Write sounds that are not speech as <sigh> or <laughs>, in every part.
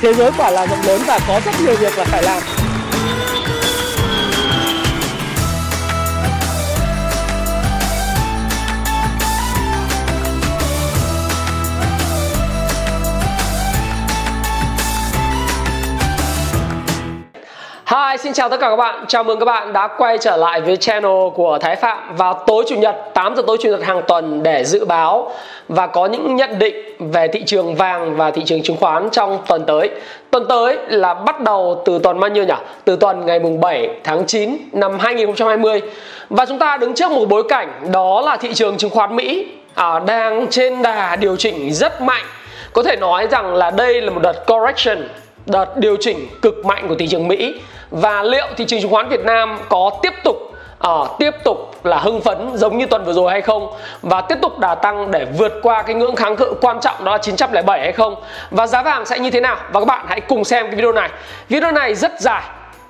thế giới quả là rộng lớn và có rất nhiều việc là phải làm. Hi, xin chào tất cả các bạn. Chào mừng các bạn đã quay trở lại với channel của Thái Phạm vào tối chủ nhật 8 giờ tối chủ nhật hàng tuần để dự báo và có những nhận định về thị trường vàng và thị trường chứng khoán trong tuần tới. Tuần tới là bắt đầu từ tuần bao nhiêu nhỉ? Từ tuần ngày mùng 7 tháng 9 năm 2020. Và chúng ta đứng trước một bối cảnh đó là thị trường chứng khoán Mỹ à, đang trên đà điều chỉnh rất mạnh. Có thể nói rằng là đây là một đợt correction đợt điều chỉnh cực mạnh của thị trường Mỹ và liệu thị trường chứng khoán Việt Nam có tiếp tục uh, tiếp tục là hưng phấn giống như tuần vừa rồi hay không? Và tiếp tục đà tăng để vượt qua cái ngưỡng kháng cự quan trọng đó là 907 hay không? Và giá vàng sẽ như thế nào? Và các bạn hãy cùng xem cái video này. Video này rất dài.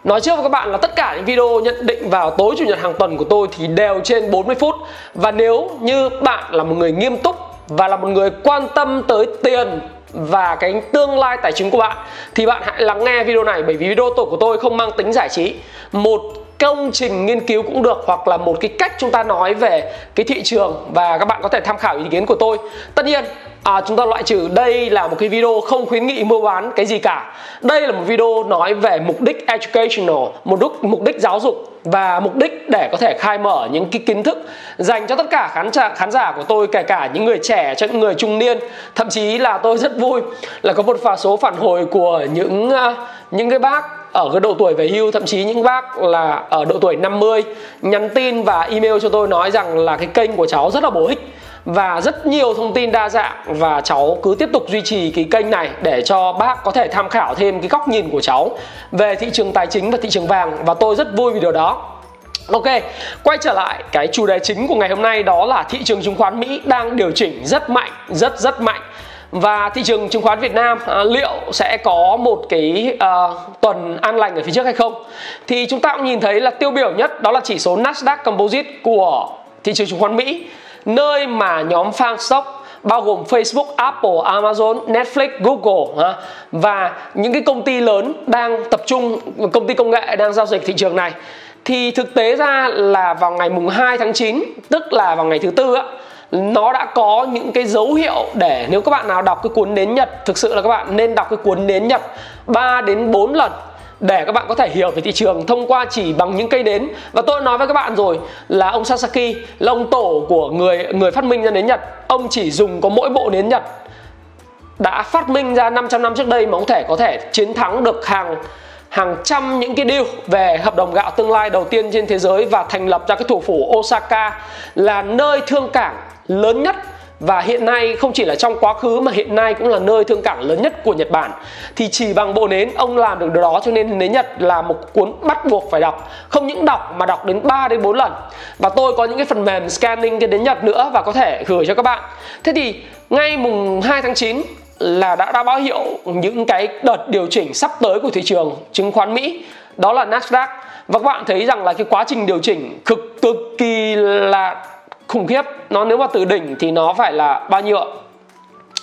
Nói trước với các bạn là tất cả những video nhận định vào tối chủ nhật hàng tuần của tôi thì đều trên 40 phút. Và nếu như bạn là một người nghiêm túc và là một người quan tâm tới tiền và cái tương lai tài chính của bạn, thì bạn hãy lắng nghe video này bởi vì video tổ của tôi không mang tính giải trí. Một công trình nghiên cứu cũng được hoặc là một cái cách chúng ta nói về cái thị trường và các bạn có thể tham khảo ý kiến của tôi. Tất nhiên à, chúng ta loại trừ đây là một cái video không khuyến nghị mua bán cái gì cả. Đây là một video nói về mục đích educational một đúc mục đích giáo dục và mục đích để có thể khai mở những cái kiến thức dành cho tất cả khán giả khán giả của tôi kể cả những người trẻ cho những người trung niên. Thậm chí là tôi rất vui là có một vài số phản hồi của những à, những cái bác ở cái độ tuổi về hưu thậm chí những bác là ở độ tuổi 50 nhắn tin và email cho tôi nói rằng là cái kênh của cháu rất là bổ ích và rất nhiều thông tin đa dạng và cháu cứ tiếp tục duy trì cái kênh này để cho bác có thể tham khảo thêm cái góc nhìn của cháu về thị trường tài chính và thị trường vàng và tôi rất vui vì điều đó. Ok, quay trở lại cái chủ đề chính của ngày hôm nay đó là thị trường chứng khoán Mỹ đang điều chỉnh rất mạnh, rất rất mạnh và thị trường chứng khoán Việt Nam à, liệu sẽ có một cái à, tuần an lành ở phía trước hay không? Thì chúng ta cũng nhìn thấy là tiêu biểu nhất đó là chỉ số Nasdaq Composite của thị trường chứng khoán Mỹ nơi mà nhóm fan stock bao gồm Facebook, Apple, Amazon, Netflix, Google ha, và những cái công ty lớn đang tập trung công ty công nghệ đang giao dịch thị trường này. Thì thực tế ra là vào ngày mùng 2 tháng 9 tức là vào ngày thứ tư á nó đã có những cái dấu hiệu để nếu các bạn nào đọc cái cuốn nến Nhật, thực sự là các bạn nên đọc cái cuốn nến Nhật 3 đến 4 lần để các bạn có thể hiểu về thị trường thông qua chỉ bằng những cây nến. Và tôi nói với các bạn rồi là ông Sasaki là ông tổ của người người phát minh ra nến Nhật. Ông chỉ dùng có mỗi bộ nến Nhật đã phát minh ra 500 năm trước đây mà ông thể có thể chiến thắng được hàng hàng trăm những cái deal về hợp đồng gạo tương lai đầu tiên trên thế giới và thành lập ra cái thủ phủ Osaka là nơi thương cảng lớn nhất. Và hiện nay không chỉ là trong quá khứ mà hiện nay cũng là nơi thương cảng lớn nhất của Nhật Bản. Thì chỉ bằng bộ nến ông làm được điều đó cho nên nến Nhật là một cuốn bắt buộc phải đọc. Không những đọc mà đọc đến 3 đến 4 lần. Và tôi có những cái phần mềm scanning cái nến Nhật nữa và có thể gửi cho các bạn. Thế thì ngay mùng 2 tháng 9 là đã đã báo hiệu những cái đợt điều chỉnh sắp tới của thị trường chứng khoán Mỹ, đó là Nasdaq. Và các bạn thấy rằng là cái quá trình điều chỉnh cực cực kỳ là khủng khiếp. Nó nếu mà từ đỉnh thì nó phải là bao nhiêu ạ?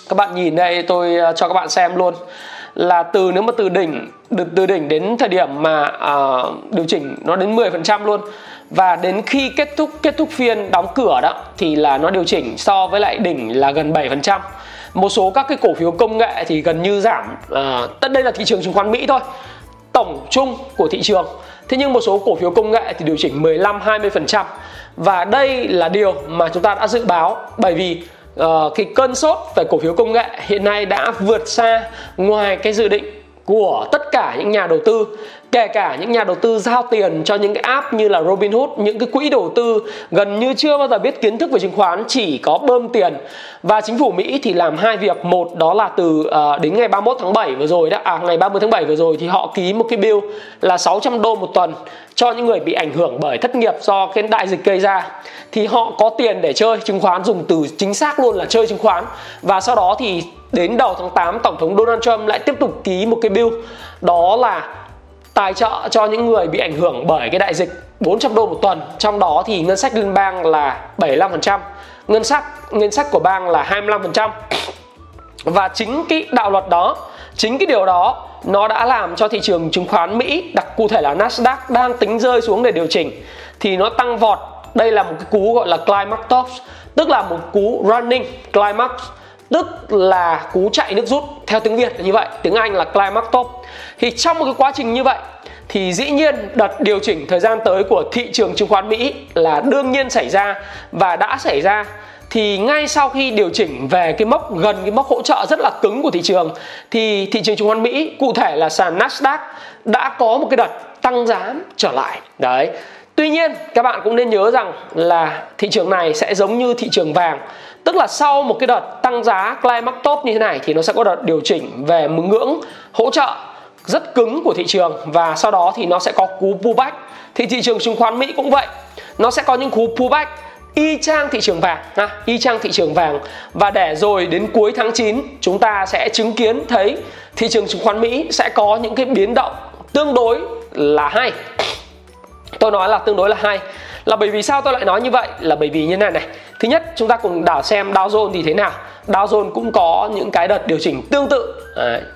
Các bạn nhìn đây tôi à, cho các bạn xem luôn. Là từ nếu mà từ đỉnh được từ đỉnh đến thời điểm mà uh, điều chỉnh nó đến 10% luôn. Và đến khi kết thúc kết thúc phiên đóng cửa đó thì là nó điều chỉnh so với lại đỉnh là gần 7% một số các cái cổ phiếu công nghệ thì gần như giảm uh, tất đây là thị trường chứng khoán Mỹ thôi. Tổng chung của thị trường. Thế nhưng một số cổ phiếu công nghệ thì điều chỉnh 15 20% và đây là điều mà chúng ta đã dự báo bởi vì uh, cái cơn sốt về cổ phiếu công nghệ hiện nay đã vượt xa ngoài cái dự định của tất cả những nhà đầu tư kể cả những nhà đầu tư giao tiền cho những cái app như là Robinhood những cái quỹ đầu tư gần như chưa bao giờ biết kiến thức về chứng khoán chỉ có bơm tiền. Và chính phủ Mỹ thì làm hai việc. Một đó là từ uh, đến ngày 31 tháng 7 vừa rồi đó à ngày 30 tháng 7 vừa rồi thì họ ký một cái bill là 600 đô một tuần cho những người bị ảnh hưởng bởi thất nghiệp do cái đại dịch gây ra. Thì họ có tiền để chơi chứng khoán dùng từ chính xác luôn là chơi chứng khoán. Và sau đó thì đến đầu tháng 8 tổng thống Donald Trump lại tiếp tục ký một cái bill đó là tài trợ cho những người bị ảnh hưởng bởi cái đại dịch 400 đô một tuần. Trong đó thì ngân sách liên bang là 75% ngân sách ngân sách của bang là 25% và chính cái đạo luật đó, chính cái điều đó, nó đã làm cho thị trường chứng khoán Mỹ, đặc cụ thể là Nasdaq, đang tính rơi xuống để điều chỉnh. Thì nó tăng vọt. Đây là một cái cú gọi là climax tops tức là một cú running climax tức là cú chạy nước rút, theo tiếng Việt là như vậy, tiếng Anh là climax top. Thì trong một cái quá trình như vậy, thì dĩ nhiên đợt điều chỉnh thời gian tới của thị trường chứng khoán Mỹ là đương nhiên xảy ra và đã xảy ra. Thì ngay sau khi điều chỉnh về cái mốc, gần cái mốc hỗ trợ rất là cứng của thị trường, thì thị trường chứng khoán Mỹ, cụ thể là sàn Nasdaq, đã có một cái đợt tăng giá trở lại. Đấy. Tuy nhiên, các bạn cũng nên nhớ rằng là thị trường này sẽ giống như thị trường vàng. Tức là sau một cái đợt tăng giá climax top như thế này thì nó sẽ có đợt điều chỉnh về một ngưỡng hỗ trợ rất cứng của thị trường và sau đó thì nó sẽ có cú pullback. Thì thị trường chứng khoán Mỹ cũng vậy nó sẽ có những cú pullback y chang thị trường vàng ha, y chang thị trường vàng. Và để rồi đến cuối tháng 9 chúng ta sẽ chứng kiến thấy thị trường chứng khoán Mỹ sẽ có những cái biến động tương đối là hay. Tôi nói là tương đối là hay là bởi vì sao tôi lại nói như vậy? Là bởi vì như này này thứ nhất chúng ta cùng đảo xem Dow Jones thì thế nào. Dow Jones cũng có những cái đợt điều chỉnh tương tự.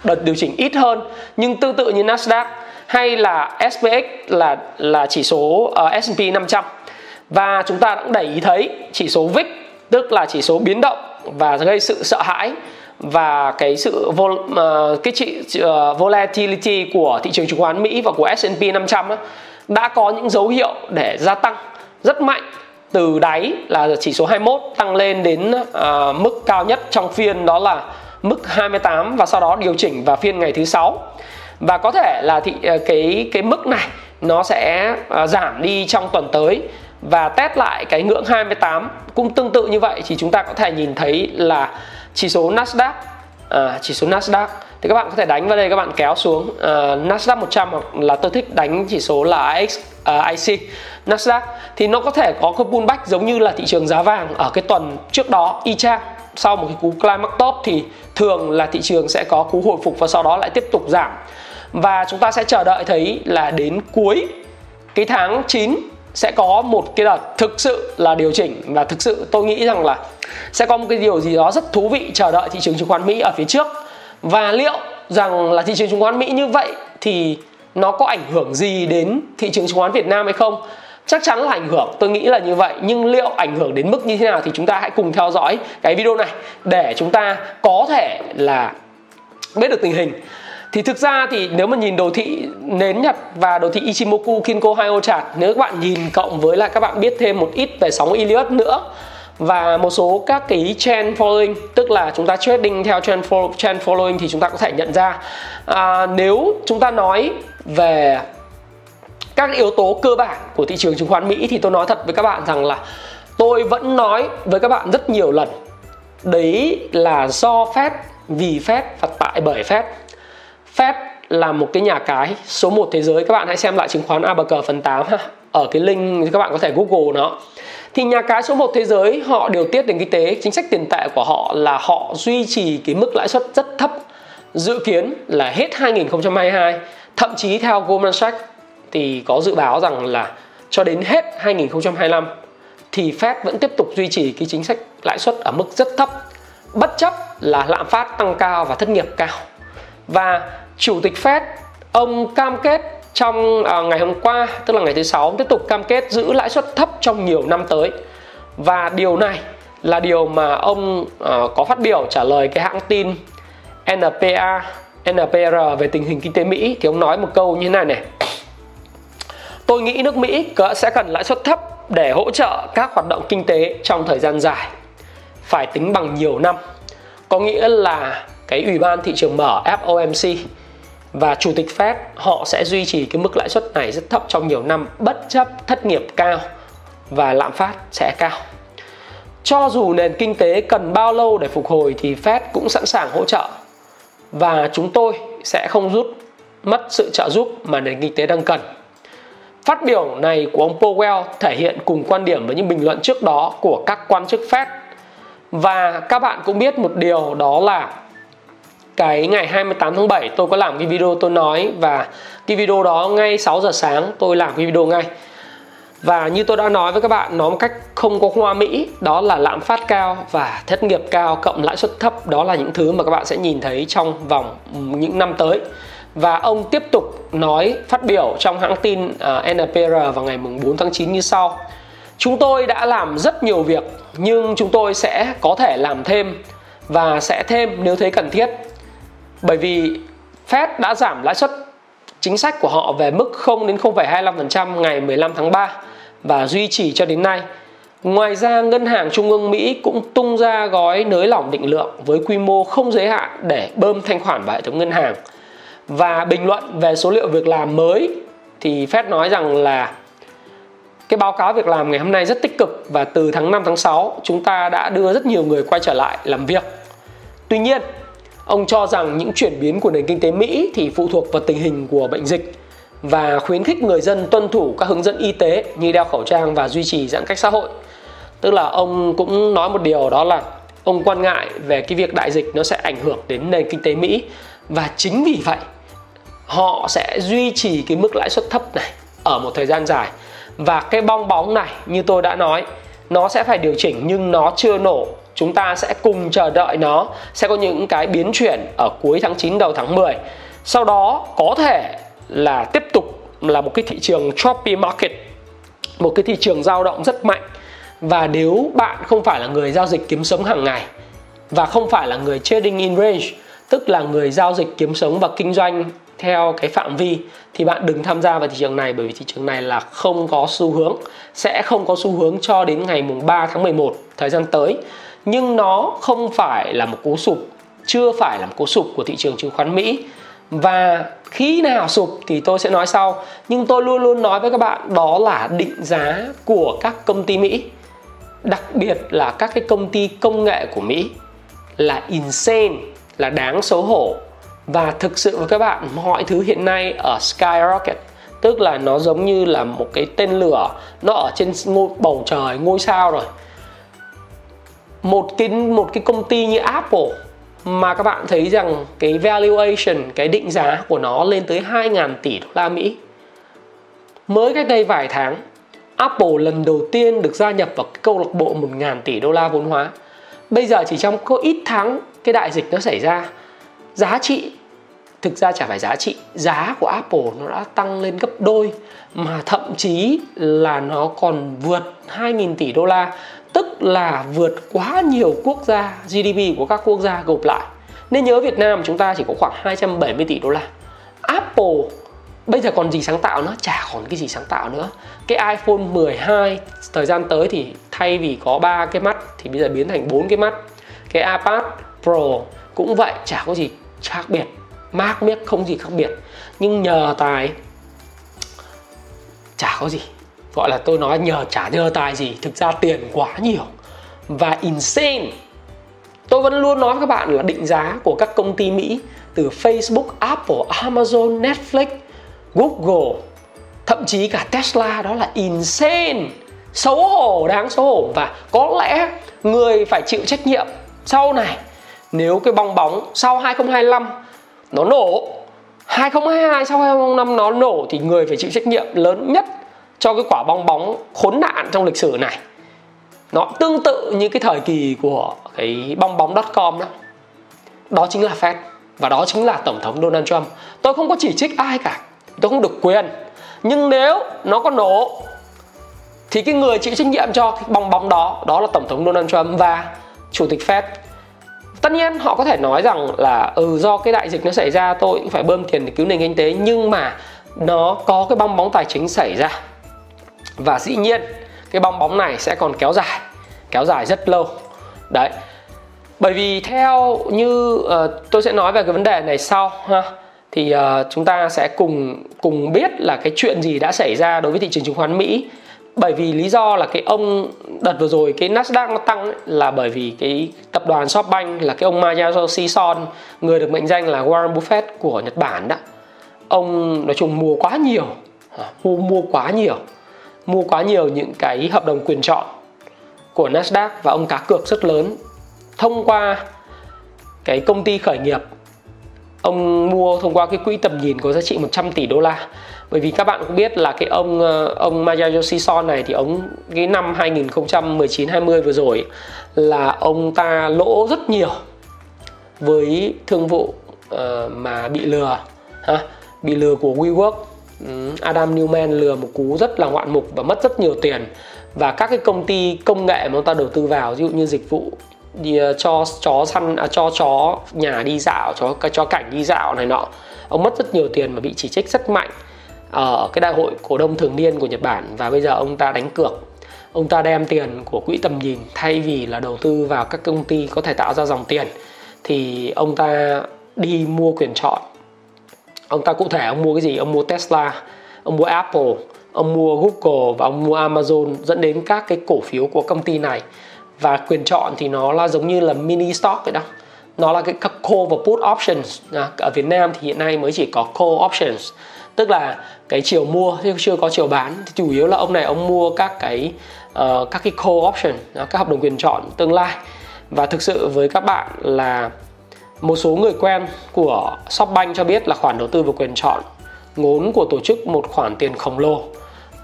Đợt điều chỉnh ít hơn nhưng tương tự như Nasdaq hay là SPX là là chỉ số uh, S&P 500 và chúng ta cũng để ý thấy chỉ số VIX tức là chỉ số biến động và gây sự sợ hãi và cái sự vol, uh, ờ, cái trị uh, volatility của thị trường chứng khoán Mỹ và của S&P 500 á, đã có những dấu hiệu để gia tăng rất mạnh từ đáy là chỉ số 21 tăng lên đến à, mức cao nhất trong phiên đó là mức 28 và sau đó điều chỉnh vào phiên ngày thứ sáu. Và có thể là thị à, cái cái mức này nó sẽ à, giảm đi trong tuần tới và test lại cái ngưỡng 28 cũng tương tự như vậy. Thì chúng ta có thể nhìn thấy là chỉ số Nasdaq à, chỉ số Nasdaq. Thì các bạn có thể đánh vào đây các bạn kéo xuống. Uh, Nasdaq 100 hoặc là tôi thích đánh chỉ số là IX, uh, ờ, IC Nasdaq thì nó có thể có cái pullback giống như là thị trường giá vàng ở cái tuần trước đó y chang. Sau một cái cú climax top thì thường là thị trường sẽ có cú hồi phục và sau đó lại tiếp tục giảm. Và chúng ta sẽ chờ đợi thấy là đến cuối cái tháng 9 sẽ có một cái đợt thực sự là điều chỉnh và thực sự tôi nghĩ rằng là sẽ có một cái điều gì đó rất thú vị chờ đợi thị trường chứng khoán Mỹ ở phía trước. Và liệu rằng là thị trường chứng khoán Mỹ như vậy thì nó có ảnh hưởng gì đến thị trường chứng khoán Việt Nam hay không? Chắc chắn là ảnh hưởng, tôi nghĩ là như vậy. Nhưng liệu ảnh hưởng đến mức như thế nào thì chúng ta hãy cùng theo dõi cái video này để chúng ta có thể là biết được tình hình thì thực ra thì nếu mà nhìn đồ thị nến Nhật và đồ thị Ichimoku Kinko Hyo chart nếu các bạn nhìn cộng với lại các bạn biết thêm một ít về sóng Elliott nữa và một số các cái trend following tức là chúng ta trading theo trend, follow, trend following thì chúng ta có thể nhận ra à, nếu chúng ta nói về các yếu tố cơ bản của thị trường chứng khoán Mỹ thì tôi nói thật với các bạn rằng là tôi vẫn nói với các bạn rất nhiều lần đấy là do phép vì phép và tại bởi phép Fed là một cái nhà cái số 1 thế giới. Các bạn hãy xem lại chứng khoán ABC phần 8 ha. Ở cái link các bạn có thể google nó. Thì nhà cái số 1 thế giới, họ điều tiết nền kinh tế. Chính sách tiền tệ của họ là họ duy trì cái mức lãi suất rất thấp. Dự kiến là hết 2022 thậm chí theo Goldman Sachs thì có dự báo rằng là cho đến hết 2025 thì Fed vẫn tiếp tục duy trì cái chính sách lãi suất ở mức rất thấp. Bất chấp là lạm phát tăng cao và thất nghiệp cao. Và chủ tịch Fed ông cam kết trong à, ngày hôm qua tức là ngày thứ sáu tiếp tục cam kết giữ lãi suất thấp trong nhiều năm tới. Và điều này là điều mà ông à, có phát biểu trả lời cái hãng tin NPA NPR về tình hình kinh tế Mỹ. Thì ông nói một câu như thế này này. Tôi nghĩ nước Mỹ sẽ cần lãi suất thấp để hỗ trợ các hoạt động kinh tế trong thời gian dài. Phải tính bằng nhiều năm. Có nghĩa là cái ủy ban thị trường mở FOMC và chủ tịch Fed, họ sẽ duy trì cái mức lãi suất này rất thấp trong nhiều năm, bất chấp thất nghiệp cao và lạm phát sẽ cao. Cho dù nền kinh tế cần bao lâu để phục hồi thì Fed cũng sẵn sàng hỗ trợ và chúng tôi sẽ không rút, mất sự trợ giúp mà nền kinh tế đang cần. Phát biểu này của ông Powell thể hiện cùng quan điểm với những bình luận trước đó của các quan chức Fed. Và các bạn cũng biết một điều đó là cái ngày 28 tháng 7 tôi có làm cái video tôi nói và cái video đó ngay 6 giờ sáng tôi làm cái video ngay. Và như tôi đã nói với các bạn nói một cách không có hoa mỹ đó là lạm phát cao và thất nghiệp cao cộng lãi suất thấp đó là những thứ mà các bạn sẽ nhìn thấy trong vòng những năm tới. Và ông tiếp tục nói phát biểu trong hãng tin à, uh, NPR vào ngày 4 tháng 9 như sau. Chúng tôi đã làm rất nhiều việc nhưng chúng tôi sẽ có thể làm thêm và sẽ thêm nếu thấy cần thiết. Bởi vì Fed đã giảm lãi suất chính sách của họ về mức 0 đến 0,25% ngày 15 tháng 3 và duy trì cho đến nay. Ngoài ra, Ngân hàng Trung ương Mỹ cũng tung ra gói nới lỏng định lượng với quy mô không giới hạn để bơm thanh khoản vào hệ thống ngân hàng. Và bình luận về số liệu việc làm mới thì Fed nói rằng là cái báo cáo việc làm ngày hôm nay rất tích cực và từ tháng 5 tháng 6 chúng ta đã đưa rất nhiều người quay trở lại làm việc. Tuy nhiên, ông cho rằng những chuyển biến của nền kinh tế Mỹ thì phụ thuộc vào tình hình của bệnh dịch và khuyến khích người dân tuân thủ các hướng dẫn y tế như đeo khẩu trang và duy trì giãn cách xã hội. Tức là ông cũng nói một điều đó là ông quan ngại về cái việc đại dịch nó sẽ ảnh hưởng đến nền kinh tế Mỹ và chính vì vậy, họ sẽ duy trì cái mức lãi suất thấp này ở một thời gian dài và cái bong bóng này, như tôi đã nói, nó sẽ phải điều chỉnh nhưng nó chưa nổ chúng ta sẽ cùng chờ đợi nó. Sẽ có những cái biến chuyển ở cuối tháng 9 đầu tháng 10 sau đó có thể là tiếp tục là một cái thị trường choppy market, một cái thị trường dao động rất mạnh. Và nếu bạn không phải là người giao dịch kiếm sống hàng ngày và không phải là người trading in range, tức là người giao dịch kiếm sống và kinh doanh theo cái phạm vi, thì bạn đừng tham gia vào thị trường này, bởi vì thị trường này là không có xu hướng, sẽ không có xu hướng cho đến ngày mùng 3 tháng 11 thời gian tới nhưng nó không phải là một cú sụp, chưa phải là một cú sụp của thị trường chứng khoán Mỹ. Và khi nào sụp thì tôi sẽ nói sau. Nhưng tôi luôn luôn nói với các bạn, đó là định giá của các công ty Mỹ. Đặc biệt là các cái công ty công nghệ của Mỹ là insane, là đáng xấu hổ. Và thực sự với các bạn, mọi thứ hiện nay ở skyrocket, tức là nó giống như là một cái tên lửa, nó ở trên ngôi bầu trời, ngôi sao rồi một cái một cái công ty như Apple mà các bạn thấy rằng cái valuation, cái định giá của nó lên tới 2.000 tỷ đô la Mỹ. Mới cách đây vài tháng, Apple lần đầu tiên được gia nhập vào cái câu lạc bộ 1.000 tỷ đô la vốn hóa. Bây giờ chỉ trong có ít tháng, cái đại dịch nó xảy ra. Giá trị, thực ra chả phải giá trị, giá của Apple nó đã tăng lên gấp đôi, mà thậm chí là nó còn vượt 2.000 tỷ đô la tức là vượt quá nhiều quốc gia GDP của các quốc gia gộp lại. Nên nhớ Việt Nam chúng ta chỉ có khoảng 270 tỷ đô la. Apple, bây giờ còn gì sáng tạo nữa? Chả còn cái gì sáng tạo nữa. Cái iPhone 12 thời gian tới thì thay vì có ba cái mắt thì bây giờ biến thành bốn cái mắt. Cái iPad Pro cũng vậy, chả có gì khác biệt. Mac biết không gì khác biệt. Nhưng nhờ tài, chả có gì gọi là tôi nói nhờ trả nhờ tài gì, thực ra tiền quá nhiều. Và insane, tôi vẫn luôn nói với các bạn là định giá của các công ty mỹ từ facebook, apple, amazon, netflix, google, thậm chí cả tesla đó là insane. Xấu hổ, đáng xấu hổ. Và có lẽ người phải chịu trách nhiệm sau này, nếu cái bong bóng sau 2025 nó nổ 2022 sau 2025 nó nổ thì người phải chịu trách nhiệm lớn nhất cho cái quả bong bóng khốn nạn trong lịch sử này. Nó tương tự như cái thời kỳ của cái bong bóng.com đó. Đó chính là Fed và đó chính là tổng thống Donald Trump. Tôi không có chỉ trích ai cả, tôi không được quyền. Nhưng nếu nó có nổ, thì cái người chịu trách nhiệm cho cái bong bóng đó đó là tổng thống Donald Trump và chủ tịch Fed. Tất nhiên họ có thể nói rằng là ừ do cái đại dịch nó xảy ra, tôi cũng phải bơm tiền để cứu nền kinh tế, nhưng mà nó có cái bong bóng tài chính xảy ra và dĩ nhiên cái bong bóng này sẽ còn kéo dài kéo dài rất lâu. Đấy. Bởi vì theo như uh, tôi sẽ nói về cái vấn đề này sau ha. Thì uh, chúng ta sẽ cùng cùng biết là cái chuyện gì đã xảy ra đối với thị trường chứng khoán Mỹ. Bởi vì lý do là cái ông đợt vừa rồi cái Nasdaq nó tăng ấy, là bởi vì cái tập đoàn SoftBank là cái ông Masayoshi Son người được mệnh danh là Warren Buffett của Nhật Bản đó. Ông nói chung mua quá nhiều mua mua quá nhiều mua quá nhiều những cái hợp đồng quyền chọn của Nasdaq và ông cá cược rất lớn. Thông qua cái công ty khởi nghiệp ông mua thông qua cái quỹ tầm nhìn có giá trị 100 tỷ đô la. Bởi vì các bạn cũng biết là cái ông ờ, ông Masayoshi Son này thì ông cái năm 2019 20 vừa rồi là ông ta lỗ rất nhiều với thương vụ uh, mà bị lừa ha bị lừa của WeWork. Ừ, Adam Newman lừa một cú rất là ngoạn mục và mất rất nhiều tiền. Và các cái công ty công nghệ mà ông ta đầu tư vào ví dụ như dịch vụ đi ờ, cho chó săn à, cho chó nhà đi dạo cho cho cảnh đi dạo này nọ ông mất rất nhiều tiền mà bị chỉ trích rất mạnh ở cái đại hội cổ đông thường niên của Nhật Bản. Và bây giờ ông ta đánh cược. Ông ta đem tiền của quỹ tầm nhìn thay vì là đầu tư vào các công ty có thể tạo ra dòng tiền. Thì ông ta đi mua quyền chọn ông ta cụ thể ông mua cái gì? Ông mua Tesla ông mua Apple ông mua Google và ông mua Amazon dẫn đến các cái cổ phiếu của công ty này. Và quyền chọn thì nó là giống như là mini stock vậy đó. Nó là cái các call và put options. Ở Việt Nam thì hiện nay mới chỉ có call options. Tức là cái chiều mua chứ chưa có chiều bán. Thì chủ yếu là ông này ông mua các cái uh, các cái call option các hợp đồng quyền chọn tương lai. Và thực sự với các bạn là một số người quen của Shopbank cho biết là khoản đầu tư vào quyền chọn ngốn của tổ chức một khoản tiền khổng lồ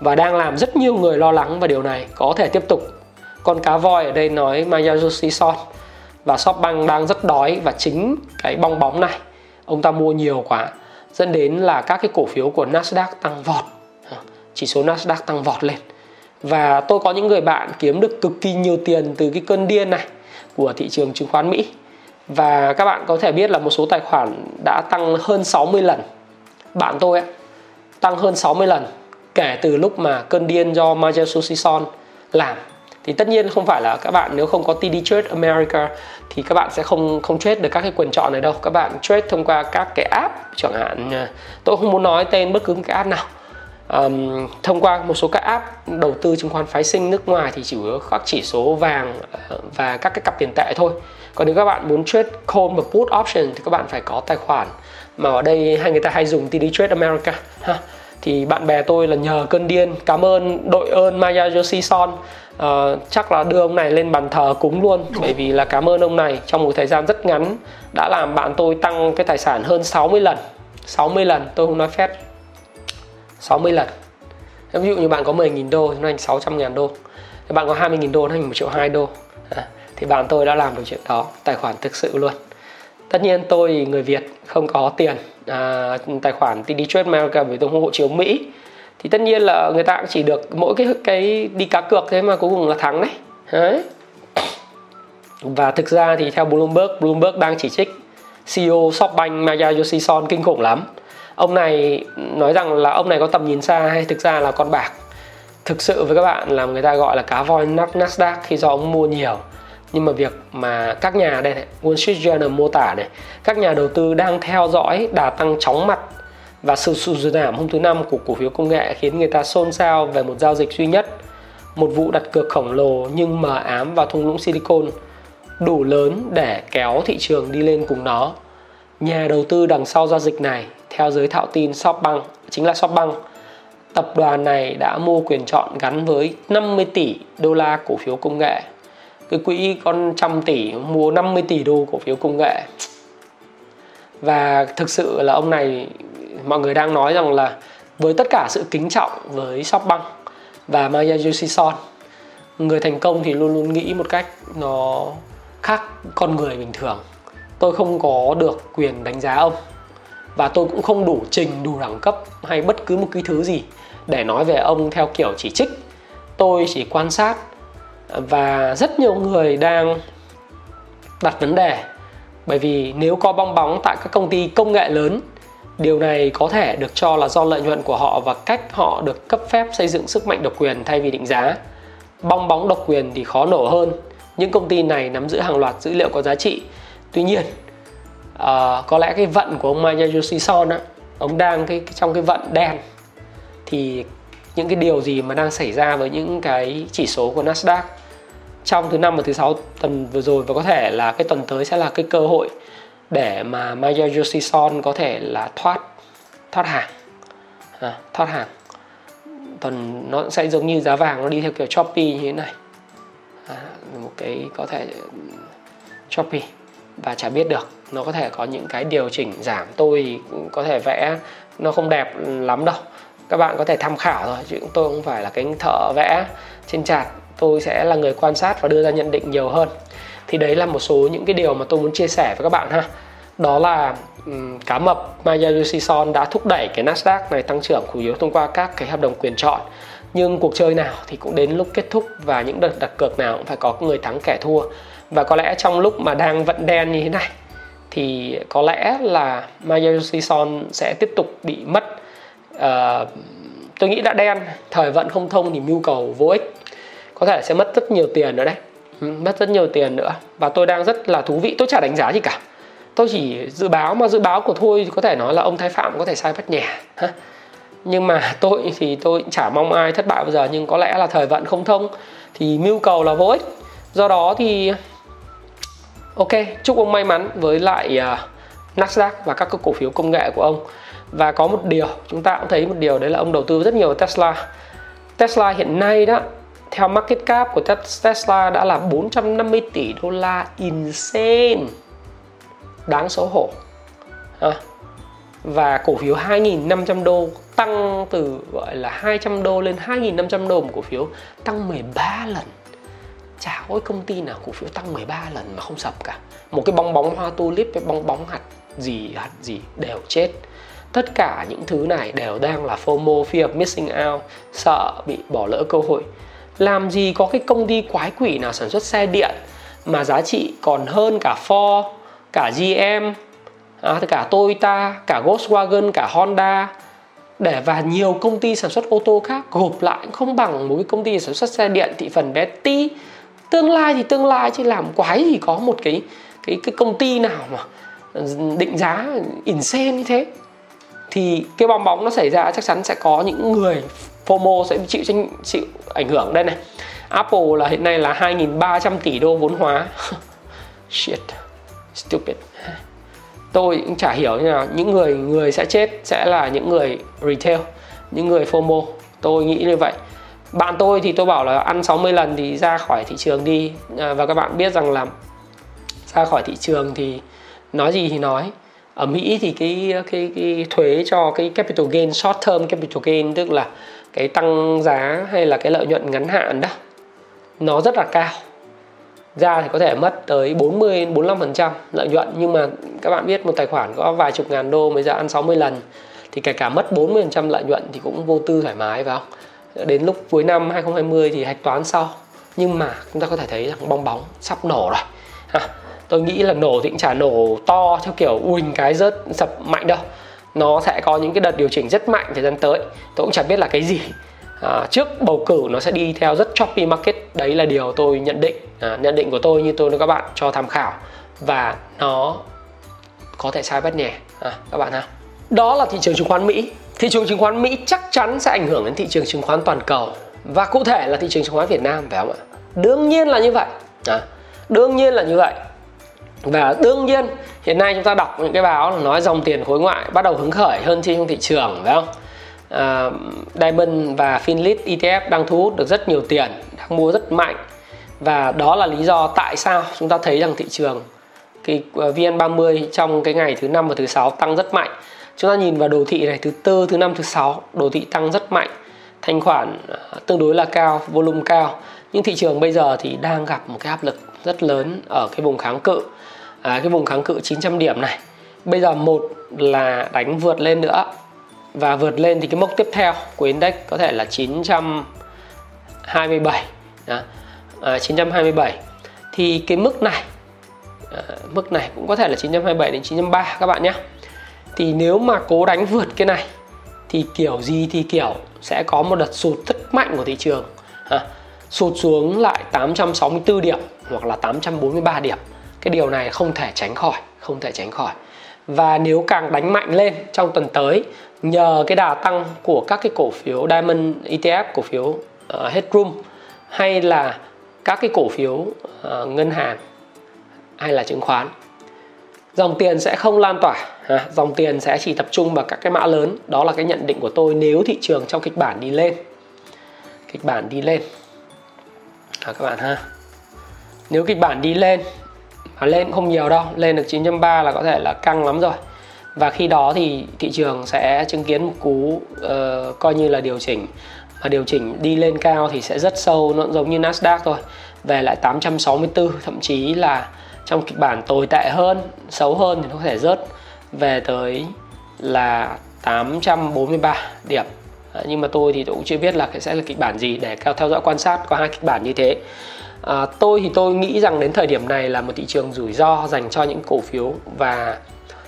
và đang làm rất nhiều người lo lắng và điều này có thể tiếp tục. Con cá voi ở đây nói Masayoshi Son và Shopbank đang rất đói và chính cái bong bóng này, ông ta mua nhiều quá, dẫn đến là các cái cổ phiếu của Nasdaq tăng vọt. Chỉ số Nasdaq tăng vọt lên. Và tôi có những người bạn kiếm được cực kỳ nhiều tiền từ cái cơn điên này của thị trường chứng khoán Mỹ và các bạn có thể biết là một số tài khoản đã tăng hơn 60 lần. Bạn tôi ấy, tăng hơn 60 lần kể từ lúc mà cơn điên do Major Sushison làm. Thì tất nhiên không phải là các bạn nếu không có TD Trade America thì các bạn sẽ không không trade được các cái quyền chọn này đâu. Các bạn trade thông qua các cái app chẳng hạn à, tôi không muốn nói tên bất cứ một cái app nào. Um, thông qua một số các app đầu tư chứng khoán phái sinh nước ngoài thì chủ yếu các chỉ số vàng ờ, và các cái cặp tiền tệ thôi còn nếu các bạn muốn trade call và put option thì các bạn phải có tài khoản. Mà ở đây hay người ta hay dùng TD Trade America ha. Thì bạn bè tôi là nhờ cơn điên. Cảm ơn đội ơn Masayoshi Son uh, chắc là đưa ông này lên bàn thờ cúng luôn bởi vì là cảm ơn ông này. Trong một thời gian rất ngắn đã làm bạn tôi tăng cái tài sản hơn 60 lần. 60 lần tôi không nói phép. 60 lần. Ví dụ như bạn có 10.000 đô thì nó thành 600 ngàn đô. Thì bạn có 20.000 đô nó thành 1 triệu 2 đô. À, thì bạn tôi đã làm được chuyện đó tài khoản thực sự luôn. Tất nhiên tôi người Việt không có tiền à, tài khoản TD Trade America vì tôi không hộ chiếu Mỹ. Thì tất nhiên là người ta cũng chỉ được mỗi cái cái đi cá cược thế mà cuối cùng là thắng đấy. Đấy. Và thực ra thì theo Bloomberg Bloomberg đang chỉ trích CEO Shopbank Maya Yoshison kinh khủng lắm. Ông này nói rằng là ông này có tầm nhìn xa hay thực ra là con bạc. Thực sự với các bạn là người ta gọi là cá voi Nasdaq khi do ông mua nhiều nhưng mà việc mà các nhà đây này, Wall Street Journal mô tả này, các nhà đầu tư đang theo dõi đà tăng chóng mặt và sự sụt giảm hôm thứ năm của cổ phiếu công nghệ khiến người ta xôn xao về một giao dịch duy nhất, một vụ đặt cược khổng lồ nhưng mờ ám vào thung lũng Silicon, đủ lớn để kéo thị trường đi lên cùng nó. Nhà đầu tư đằng sau giao dịch này, theo giới thạo tin Shopbank, chính là Shopbank, tập đoàn này đã mua quyền chọn gắn với 50 tỷ đô la cổ phiếu công nghệ cái quỹ con trăm tỷ, mua 50 tỷ đô cổ phiếu công nghệ. Và thực sự là ông này, mọi người đang nói rằng là với tất cả sự kính trọng với Shopbank và Maya Yoshison người thành công thì luôn luôn nghĩ một cách nó khác con người bình thường. Tôi không có được quyền đánh giá ông và tôi cũng không đủ trình, đủ đẳng cấp hay bất cứ một cái thứ gì để nói về ông theo kiểu chỉ trích. Tôi chỉ quan sát và rất nhiều người đang đặt vấn đề. Bởi vì nếu có bong bóng tại các công ty công nghệ lớn điều này có thể được cho là do lợi nhuận của họ và cách họ được cấp phép xây dựng sức mạnh độc quyền thay vì định giá. Bong bóng độc quyền thì khó nổ hơn. Những công ty này nắm giữ hàng loạt dữ liệu có giá trị. Tuy nhiên uh, có lẽ cái vận của ông Maya Yoshison á ông đang cái trong cái vận đen thì những cái điều gì mà đang xảy ra với những cái chỉ số của Nasdaq trong thứ năm và thứ sáu tuần vừa rồi. Và có thể là cái tuần tới sẽ là cái cơ hội để mà Maya Yoshison có thể là thoát thoát hàng. À, thoát hàng. Tuần nó sẽ giống như giá vàng nó đi theo kiểu choppy như thế này. À, một cái có thể ừ, choppy và chả biết được nó có thể có những cái điều chỉnh giảm. Tôi có thể vẽ nó không đẹp lắm đâu các bạn có thể tham khảo thôi chứ tôi không phải là cái thợ vẽ. Trên chạt tôi sẽ là người quan sát và đưa ra nhận định nhiều hơn. Thì đấy là một số những cái điều mà tôi muốn chia sẻ với các bạn ha. Đó là um, cá mập Maya Son đã thúc đẩy cái Nasdaq này tăng trưởng chủ yếu thông qua các cái hợp đồng quyền chọn. Nhưng cuộc chơi nào thì cũng đến lúc kết thúc và những đợt đặt cược nào cũng phải có người thắng kẻ thua. Và có lẽ trong lúc mà đang vận đen như thế này thì có lẽ là Maya Son sẽ tiếp tục bị mất uh, tôi nghĩ đã đen thời vận không thông thì mưu cầu vô ích. Có thể sẽ mất rất nhiều tiền nữa đấy. Ừ, mất rất nhiều tiền nữa. Và tôi đang rất là thú vị. Tôi chả đánh giá gì cả. Tôi chỉ dự báo mà dự báo của tôi có thể nói là ông thái phạm có thể sai bắt nhẹ nhưng mà <laughs> tôi thì tôi chả mong ai thất bại bao giờ. Nhưng có lẽ là thời vận không thông thì mưu cầu là vô ích. Do đó thì ok chúc ông may mắn với lại uh, Nasdaq và các cổ phiếu công nghệ của ông và có một điều chúng ta cũng thấy một điều đấy là ông đầu tư rất nhiều vào Tesla. Tesla hiện nay đó theo market cap của Tesla đã là 450 tỷ đô la insane. Đáng xấu hổ. À, và cổ phiếu 2.500 đô tăng từ gọi là 200 đô lên 2.500 đô một cổ phiếu tăng 13 lần. Chả có công ty nào cổ phiếu tăng 13 lần mà không sập cả. Một cái bong bóng hoa tulip với bong bóng hạt gì hạt gì đều chết tất cả những thứ này đều đang là FOMO fear of missing out sợ bị bỏ lỡ cơ hội. Làm gì có cái công ty quái quỷ nào sản xuất xe điện mà giá trị còn hơn cả Ford cả GM à, cả Toyota cả Volkswagen cả Honda. Để và nhiều công ty sản xuất ô tô khác gộp lại không bằng một cái công ty sản xuất xe điện thị phần bé tí. Tương lai thì tương lai chứ làm quái gì có một cái cái cái công ty nào mà định giá insane như thế thì cái bong bóng nó xảy ra chắc chắn sẽ có những người FOMO sẽ chịu chịu ảnh hưởng. Đây này Apple là hiện nay là 2.300 tỷ đô vốn hóa. <laughs> Shit stupid. Tôi cũng chả hiểu như nào. Những người người sẽ chết sẽ là những người retail những người FOMO. Tôi nghĩ như vậy. Bạn tôi thì tôi bảo là ăn 60 lần thì ra khỏi thị trường đi. À, và các bạn biết rằng là ra khỏi thị trường thì nói gì thì nói ở Mỹ thì cái cái cái thuế cho cái capital gain short term capital gain tức là cái tăng giá hay là cái lợi nhuận ngắn hạn đó nó rất là cao ra thì có thể mất tới 40 45% lợi nhuận nhưng mà các bạn biết một tài khoản có vài chục ngàn đô mới ra ăn 60 lần thì kể cả mất 40% lợi nhuận thì cũng vô tư thoải mái phải không? Đến lúc cuối năm 2020 thì hạch toán sau nhưng mà chúng ta có thể thấy rằng bong bóng sắp nổ rồi. Ha, tôi nghĩ là nổ thì cũng chả nổ to theo kiểu uỳnh cái rớt sập mạnh đâu. Nó sẽ có những cái đợt điều chỉnh rất mạnh thời gian tới. Tôi cũng chẳng biết là cái gì. À, trước bầu cử nó sẽ đi theo rất choppy market. Đấy là điều tôi nhận định. À, nhận định của tôi như tôi nói các bạn cho tham khảo. Và nó có thể sai bất nhẹ à, các bạn ha đó là thị trường chứng khoán Mỹ. Thị trường chứng khoán Mỹ chắc chắn sẽ ảnh hưởng đến thị trường chứng khoán toàn cầu. Và cụ thể là thị trường chứng khoán Việt Nam phải không ạ? Đương nhiên là như vậy. À, đương nhiên là như vậy và đương nhiên hiện nay chúng ta đọc những cái báo là nói dòng tiền khối ngoại bắt đầu hứng khởi hơn trên thị trường phải không? À, Diamond và Finlit ETF đang thu hút được rất nhiều tiền đang mua rất mạnh. Và đó là lý do tại sao chúng ta thấy rằng thị trường cái à, VN30 trong cái ngày thứ năm và thứ sáu tăng rất mạnh. Chúng ta nhìn vào đồ thị này thứ tư thứ năm thứ sáu đồ thị tăng rất mạnh. Thanh khoản à, tương đối là cao volume cao. Nhưng thị trường bây giờ thì đang gặp một cái áp lực rất lớn ở cái vùng kháng cự. À, cái vùng kháng cự 900 điểm này. Bây giờ một là đánh vượt lên nữa. Và vượt lên thì cái mốc tiếp theo của index có thể là 927 đó. À, 927 thì cái mức này à, mức này cũng có thể là 927 đến 903 các bạn nhé. Thì nếu mà cố đánh vượt cái này thì kiểu gì thì kiểu sẽ có một đợt sụt rất mạnh của thị trường. À, sụt xuống lại 864 điểm hoặc là 843 điểm. Cái điều này không thể tránh khỏi không thể tránh khỏi. Và nếu càng đánh mạnh lên trong tuần tới nhờ cái đà tăng của các cái cổ phiếu Diamond ETF cổ phiếu uh, Headroom hay là các cái cổ phiếu uh, ngân hàng hay là chứng khoán dòng tiền sẽ không lan tỏa à, dòng tiền sẽ chỉ tập trung vào các cái mã lớn. Đó là cái nhận định của tôi nếu thị trường trong kịch bản đi lên. Kịch bản đi lên. À, các bạn ha nếu kịch bản đi lên mà lên không nhiều đâu lên được 9.3 là có thể là căng lắm rồi. Và khi đó thì thị trường sẽ chứng kiến một cú uh, coi như là điều chỉnh. Và điều chỉnh đi lên cao thì sẽ rất sâu nó giống như Nasdaq thôi về lại 864 thậm chí là trong kịch bản tồi tệ hơn xấu hơn thì nó có thể rớt về tới là 843 điểm nhưng mà tôi thì tôi cũng chưa biết là sẽ là kịch bản gì để theo dõi quan sát có hai kịch bản như thế. À, tôi thì tôi nghĩ rằng đến thời điểm này là một thị trường rủi ro dành cho những cổ phiếu và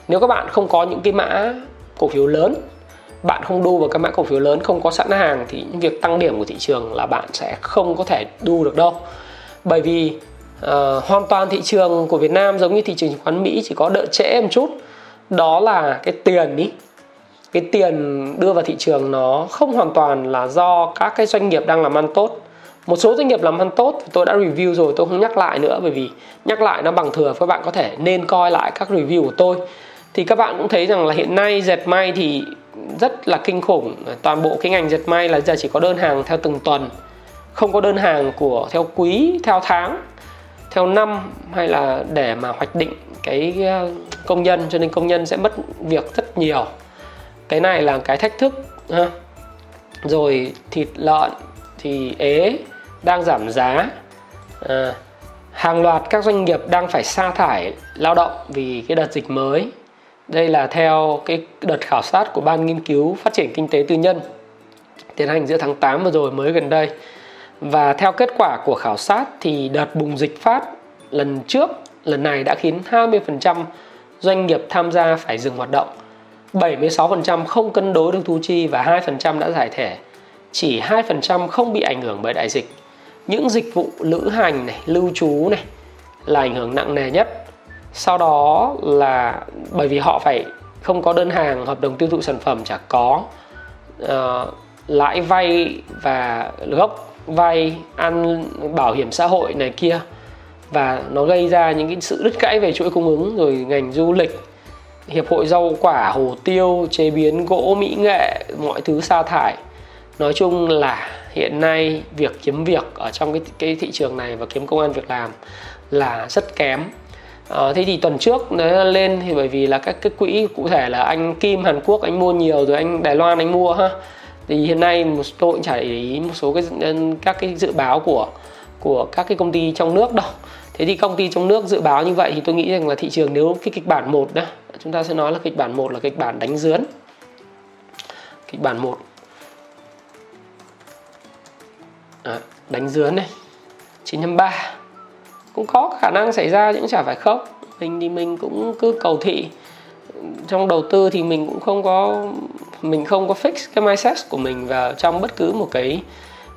nếu các bạn không có những cái mã cổ phiếu lớn bạn không đu vào các mã cổ phiếu lớn không có sẵn hàng thì những việc tăng điểm của thị trường là bạn sẽ không có thể đu được đâu. Bởi vì uh, hoàn toàn thị trường của Việt Nam giống như thị trường chứng khoán Mỹ chỉ có đợi trễ một chút đó là cái tiền ý cái tiền đưa vào thị trường nó không hoàn toàn là do các cái doanh nghiệp đang làm ăn tốt. Một số doanh nghiệp làm ăn tốt tôi đã review rồi, tôi không nhắc lại nữa, bởi vì nhắc lại nó bằng thừa, các bạn có thể nên coi lại các review của tôi. Thì các bạn cũng thấy rằng là hiện nay dệt may thì rất là kinh khủng. Toàn bộ cái ngành dệt may là giờ chỉ có đơn hàng theo từng tuần, không có đơn hàng của theo quý, theo tháng, theo năm hay là để mà hoạch định cái ờ, công nhân, cho nên công nhân sẽ mất việc rất nhiều cái này là cái thách thức ha. Rồi thịt lợn thì ế đang giảm giá. À, hàng loạt các doanh nghiệp đang phải sa thải lao động vì cái đợt dịch mới. Đây là theo cái đợt khảo sát của ban nghiên cứu phát triển kinh tế tư nhân tiến hành giữa tháng 8 vừa rồi mới gần đây. Và theo kết quả của khảo sát thì đợt bùng dịch phát lần trước lần này đã khiến 20% doanh nghiệp tham gia phải dừng hoạt động. 76% không cân đối được thu chi và 2% đã giải thể. Chỉ 2% không bị ảnh hưởng bởi đại dịch. Những dịch vụ lữ hành này lưu trú này là ảnh hưởng nặng nề nhất. Sau đó là bởi vì họ phải không có đơn hàng hợp đồng tiêu thụ sản phẩm chả có. À, lãi vay và gốc vay ăn bảo hiểm xã hội này kia. Và nó gây ra những cái sự đứt gãy về chuỗi cung ứng rồi ngành du lịch hiệp hội rau quả hồ tiêu chế biến gỗ mỹ nghệ mọi thứ sa thải. Nói chung là hiện nay việc kiếm việc ở trong cái cái thị trường này và kiếm công an việc làm là rất kém. À, thế thì tuần trước nó lên thì bởi vì là các cái quỹ cụ thể là anh Kim Hàn Quốc anh mua nhiều rồi anh Đài Loan anh mua ha. Thì hiện nay một tôi cũng chả để ý một số cái các cái dự báo của của các cái công ty trong nước đâu thế thì công ty trong nước dự báo như vậy thì tôi nghĩ rằng là thị trường nếu cái kịch bản một đó chúng ta sẽ nói là kịch bản một là kịch bản đánh dướn. Kịch bản một. À, đánh dướn này 953 cũng có khả năng xảy ra những chả phải không? Mình thì mình cũng cứ cầu thị. Trong đầu tư thì mình cũng không có mình không có fix cái mindset của mình vào trong bất cứ một cái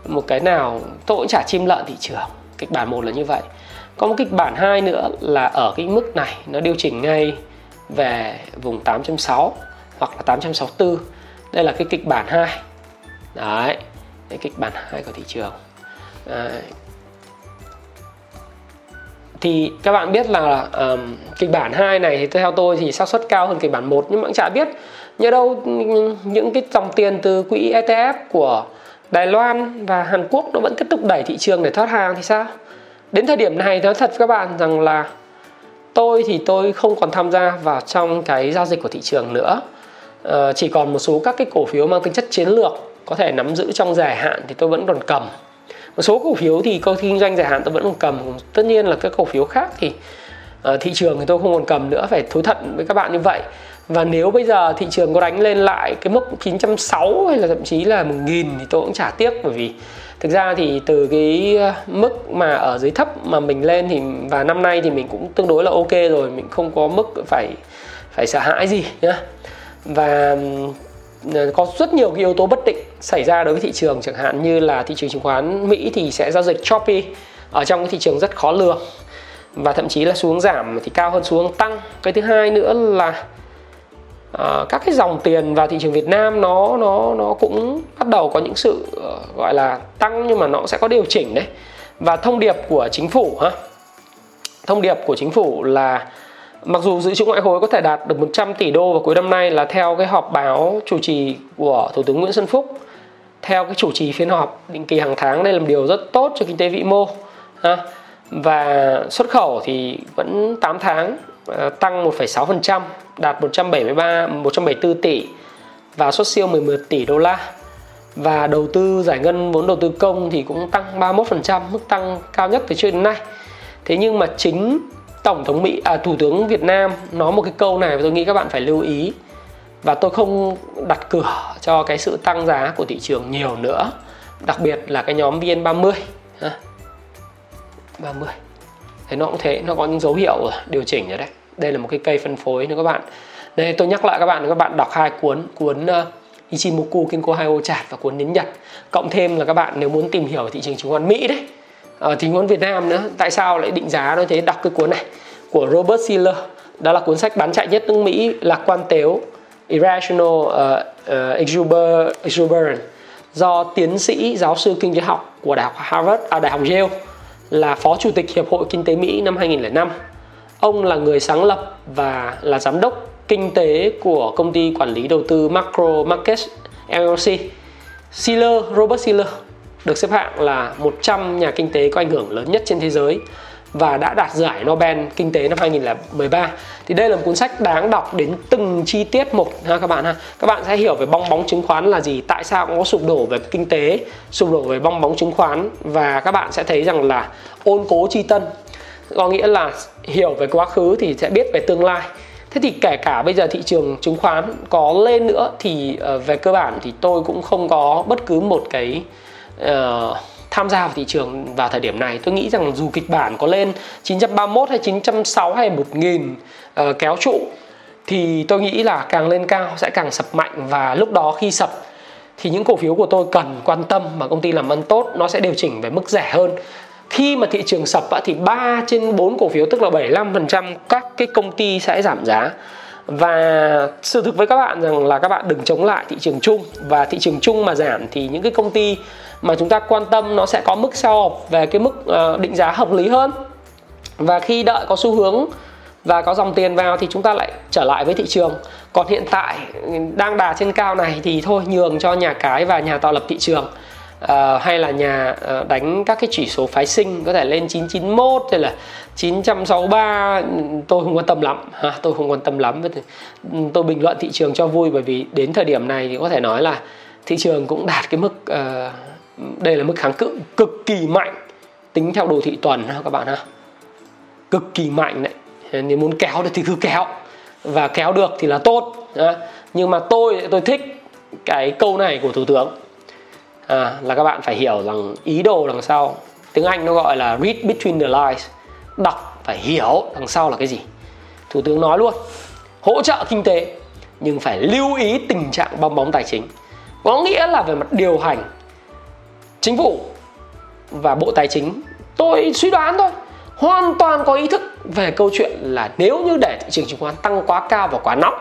một cái nào. Tôi cũng chả chim lợn thị trường. Kịch bản một là như vậy có một kịch bản hai nữa là ở cái mức này nó điều chỉnh ngay về vùng 8.6 hoặc là 864 đây là cái kịch bản 2 đấy cái kịch bản 2 của thị trường. Đấy. thì các bạn biết là um, kịch bản 2 này thì theo tôi thì xác suất cao hơn kịch bản 1 nhưng mà cũng chả biết nhớ đâu những cái dòng tiền từ quỹ ETF của Đài Loan và Hàn Quốc nó vẫn tiếp tục đẩy thị trường để thoát hàng thì sao? Đến thời điểm này nói thật với các bạn rằng là tôi thì tôi không còn tham gia vào trong cái giao dịch của thị trường nữa. À, chỉ còn một số các cái cổ phiếu mang tính chất chiến lược có thể nắm giữ trong dài hạn thì tôi vẫn còn cầm. Một số cổ phiếu thì có kinh doanh dài hạn tôi vẫn còn cầm. Tất nhiên là các cổ phiếu khác thì uh, thị trường thì tôi không còn cầm nữa phải thối thận với các bạn như vậy. Và nếu bây giờ thị trường có đánh lên lại cái mức 960 hay là thậm chí là 1000 thì tôi cũng chả tiếc bởi vì thực ra thì từ cái ờ, mức mà ở dưới thấp mà mình lên thì, và năm nay thì mình cũng tương đối là ok rồi, mình không có mức phải phải sợ hãi gì nhá. Và ờ, có rất nhiều cái yếu tố bất định xảy ra đối với thị trường, chẳng hạn như là thị trường chứng khoán Mỹ thì sẽ giao dịch choppy ở trong cái thị trường rất khó lường và thậm chí là xuống giảm thì cao hơn xuống tăng. Cái thứ hai nữa là uh, các cái dòng tiền vào thị trường Việt Nam nó nó nó cũng bắt đầu có những sự uh, gọi là tăng nhưng mà nó sẽ có điều chỉnh đấy. Và thông điệp của chính phủ ha thông điệp của chính phủ là mặc dù dự trữ ngoại hối có thể đạt được 100 tỷ đô vào cuối năm nay là theo cái họp báo chủ trì của thủ tướng Nguyễn Xuân Phúc theo cái chủ trì phiên họp định kỳ hàng tháng đây là một điều rất tốt cho kinh tế vĩ mô ha. Và xuất khẩu thì vẫn 8 tháng Ờ, tăng 1,6% đạt 173 174 tỷ và xuất siêu 11 tỷ đô la. Và đầu tư giải ngân vốn đầu tư công thì cũng tăng 31% mức tăng cao nhất từ trước đến nay. Thế nhưng mà chính tổng thống mỹ à thủ tướng việt nam nói một cái câu này và tôi nghĩ các bạn phải lưu ý. Và tôi không đặt cửa cho cái sự tăng giá của thị trường nhiều nữa đặc biệt là cái nhóm vn30 ha. 30 thế nó cũng thế nó có những dấu hiệu điều chỉnh rồi đấy. Đây là một cái cây phân phối nữa các bạn. Đây tôi nhắc lại các bạn các bạn đọc hai cuốn cuốn uh, Ichimoku Kinko Haio chart và cuốn nến Nhật cộng thêm là các bạn nếu muốn tìm hiểu thị trường chứng khoán Mỹ đấy ở ờ, chứng khoán Việt Nam nữa tại sao lại định giá nó thế? Đọc cái cuốn này của Robert Siller đó là cuốn sách bán chạy nhất nước Mỹ lạc quan tếu Irrational uh, uh, Exuberant do tiến sĩ giáo sư kinh tế học của Đại học Harvard, à, Đại học Yale là phó chủ tịch Hiệp hội Kinh tế Mỹ năm 2005. Ông là người sáng lập và là giám đốc kinh tế của công ty quản lý đầu tư Macro Markets LLC. Siller, Robert Siller được xếp hạng là 100 nhà kinh tế có ảnh hưởng lớn nhất trên thế giới và đã đạt giải Nobel kinh tế năm 2013 thì đây là một cuốn sách đáng đọc đến từng chi tiết một ha các bạn ha. Các bạn sẽ hiểu về bong bóng chứng khoán là gì tại sao cũng có sụp đổ về kinh tế sụp đổ về bong bóng chứng khoán và các bạn sẽ thấy rằng là ôn cố chi tân. Có nghĩa là hiểu về quá khứ thì sẽ biết về tương lai. Thế thì kể cả bây giờ thị trường chứng khoán có lên nữa thì ờ, về cơ bản thì tôi cũng không có bất cứ một cái uh, tham gia vào thị trường vào thời điểm này. Tôi nghĩ rằng dù kịch bản có lên 931 hay 960 hay 1000 uh, ờ, kéo trụ thì tôi nghĩ là càng lên cao sẽ càng sập mạnh. Và lúc đó khi sập thì những cổ phiếu của tôi cần quan tâm mà công ty làm ăn tốt nó sẽ điều chỉnh về mức rẻ hơn. Khi mà thị trường sập thì 3 trên 4 cổ phiếu tức là 75% các cái công ty sẽ giảm giá và sự thực với các bạn rằng là các bạn đừng chống lại thị trường chung. Và thị trường chung mà giảm thì những cái công ty mà chúng ta quan tâm nó sẽ có mức sell off về cái mức ờ, định giá hợp lý hơn. Và khi đợi có xu hướng và có dòng tiền vào thì chúng ta lại trở lại với thị trường. Còn hiện tại ừ, đang đà trên cao này thì thôi nhường cho nhà cái và nhà tạo lập thị trường uh, hay là nhà uh, đánh các cái chỉ số phái sinh có thể lên 991 hay là 963 tôi không quan tâm lắm. Ha tôi không quan tâm lắm. Tôi bình luận thị trường cho vui bởi vì đến thời điểm này thì có thể nói là thị trường cũng đạt cái mức uh, đây là mức kháng cự cực kỳ mạnh. Tính theo đồ thị tuần ha các bạn ha. Cực kỳ mạnh đấy. Nếu muốn kéo được thì cứ kéo. Và kéo được thì là tốt. Nhưng mà tôi tôi thích cái câu này của thủ tướng à, là các bạn phải hiểu rằng ý đồ đằng sau tiếng anh nó gọi là read between the lines đọc phải hiểu đằng sau là cái gì. Thủ tướng nói luôn hỗ trợ kinh tế nhưng phải lưu ý tình trạng bong bóng tài chính. Có nghĩa là về mặt điều hành chính phủ và bộ tài chính tôi suy đoán thôi hoàn toàn có ý thức về câu chuyện là nếu như để thị trường chứng khoán tăng quá cao và quá nóng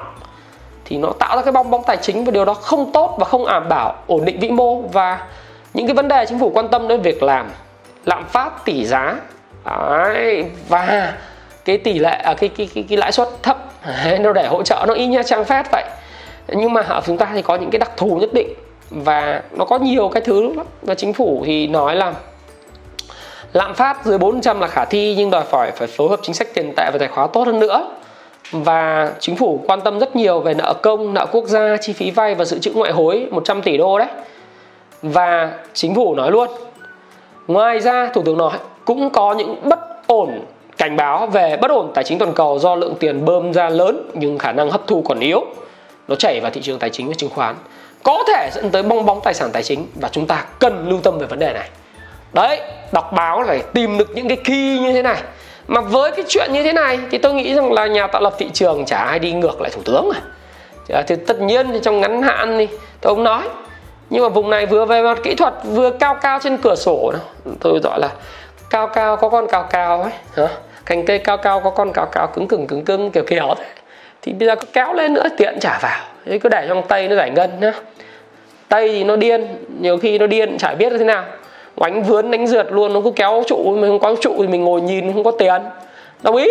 thì nó tạo ra cái bong bóng tài chính và điều đó không tốt và không đảm bảo ổn định vĩ mô. Và những cái vấn đề chính phủ quan tâm đến việc làm lạm phát tỷ giá Đấy, và cái tỷ lệ à, cái, cái, cái, cái lãi suất thấp nó để hỗ trợ nó y như trang phép vậy. Nhưng mà ở chúng ta thì có những cái đặc thù nhất định và nó có nhiều cái thứ lắm. Và chính phủ thì nói là lạm phát dưới 400 là khả thi nhưng đòi hỏi phải phối hợp chính sách tiền tệ và tài khóa tốt hơn nữa và chính phủ quan tâm rất nhiều về nợ công, nợ quốc gia, chi phí vay và dự trữ ngoại hối 100 tỷ đô đấy. Và chính phủ nói luôn. Ngoài ra thủ tướng nói cũng có những bất ổn cảnh báo về bất ổn tài chính toàn cầu do lượng tiền bơm ra lớn nhưng khả năng hấp thu còn yếu. Nó chảy vào thị trường tài chính và chứng khoán có thể dẫn tới bong bóng tài sản tài chính và chúng ta cần lưu tâm về vấn đề này đấy đọc báo phải tìm được những cái key như thế này mà với cái chuyện như thế này thì tôi nghĩ rằng là nhà tạo lập thị trường chả ai đi ngược lại thủ tướng à. Thì tất nhiên thì trong ngắn hạn thì tôi không nói. Nhưng mà vùng này vừa về mặt kỹ thuật vừa cao cao trên cửa sổ tôi gọi là cao cao có con cao cao ấy, hả? Cành cây cao cao có con cao cao cứng cứng cứng cứng kiểu kiểu thế. Thì bây giờ cứ kéo lên nữa, tiện trả vào. Thế cứ để trong tay nó giải ngân nhá. Tay thì nó điên, nhiều khi nó điên chả biết thế nào đánh vướn đánh rượt luôn nó cứ kéo trụ mình không có trụ thì mình ngồi nhìn không có tiền. Đồng ý.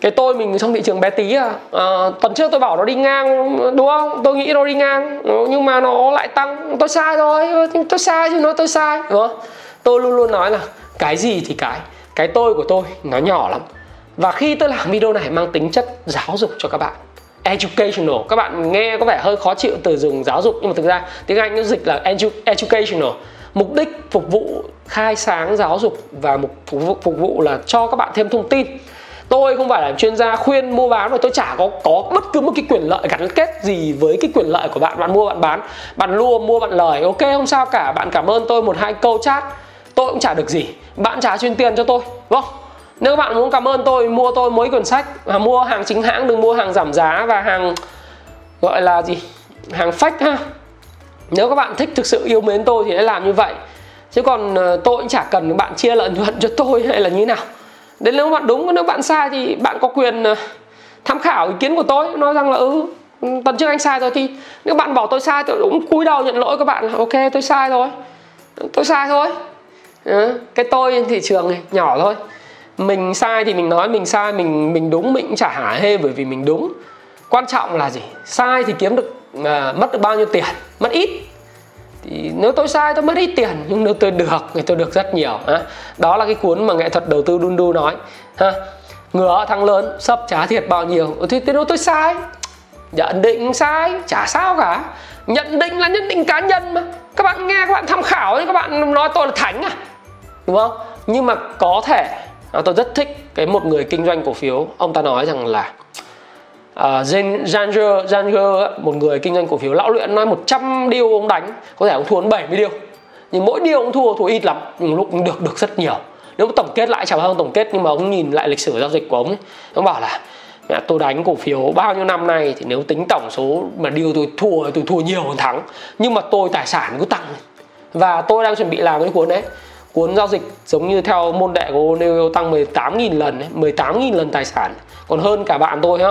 Cái tôi mình trong thị trường bé tí à, à tuần trước tôi bảo nó đi ngang đúng không? Tôi nghĩ nó đi ngang nhưng mà nó lại tăng. Tôi sai rồi tôi sai chứ nó tôi sai. Đúng không? Tôi luôn luôn nói là cái gì thì cái. Cái tôi của tôi nó nhỏ lắm. Và khi tôi làm video này mang tính chất giáo dục cho các bạn. Educational. Các bạn nghe có vẻ hơi khó chịu từ dùng giáo dục nhưng mà thực ra tiếng anh nó dịch là edu, educational mục đích phục vụ khai sáng giáo dục và mục phục vụ, phục vụ là cho các bạn thêm thông tin. Tôi không phải là chuyên gia khuyên mua bán và tôi chả có có bất cứ một cái quyền lợi gắn kết gì với cái quyền lợi của bạn. Bạn mua bạn bán bạn lua mua bạn lời. Ok không sao cả. Bạn cảm ơn tôi một hai câu chat. Tôi cũng chả được gì. Bạn trả chuyên tiền cho tôi đúng không? Nếu bạn muốn cảm ơn tôi mua tôi mấy quyển sách à, mua hàng chính hãng đừng mua hàng giảm giá và hàng gọi là gì? Hàng fake ha nếu các bạn thích thực sự yêu mến tôi thì hãy làm như vậy. Chứ còn ờ, tôi cũng chả cần bạn chia lợi <laughs> nhuận cho tôi hay là như nào. Đến nếu bạn đúng nếu bạn sai thì bạn có quyền ờ, tham khảo ý kiến của tôi nói rằng là ừ, ừ tuần trước anh sai rồi thì nếu bạn bảo tôi sai tôi cũng cúi đầu nhận lỗi các bạn ok tôi sai rồi. Tôi sai thôi. Ừ, cái tôi trên thị trường này nhỏ thôi. Mình sai thì mình nói mình sai mình mình đúng mình cũng chả hả hê bởi vì mình đúng. Quan trọng là gì? Sai thì kiếm được à, mất được bao nhiêu tiền? Mất ít. Thì nếu tôi sai tôi mất ít tiền nhưng nếu tôi được thì tôi được rất nhiều ha? đó là cái cuốn mà nghệ thuật đầu tư đun đu nói ha. Ngựa thăng lớn sấp trả thiệt bao nhiêu? Ừ, thì nếu tôi sai nhận định sai chả sao cả. Nhận định là nhận định cá nhân mà. Các bạn nghe các bạn tham khảo các bạn nói tôi là thánh à? Đúng không? Nhưng mà có thể à, tôi rất thích cái một người kinh doanh cổ phiếu. Ông ta nói rằng là uh, Ranger Ranger một người kinh doanh cổ phiếu lão luyện nói 100 điều ông đánh có thể ông thua 70 điều. Nhưng mỗi điều ông thua thua ít lắm nhưng lúc được được rất nhiều. Nếu tổng kết lại chẳng hơn tổng kết nhưng mà ông nhìn lại lịch sử giao dịch của ông ấy ông bảo là mẹ tôi đánh cổ phiếu bao nhiêu năm nay thì nếu tính tổng số mà điều tôi thua tôi thua nhiều hơn thắng. Nhưng mà tôi tài sản cứ tăng và tôi đang chuẩn bị làm cái cuốn đấy. Cuốn giao dịch giống như theo môn đệ của nêu tăng 18.000 lần ấy, 18.000 lần tài sản. Còn hơn cả bạn tôi nhá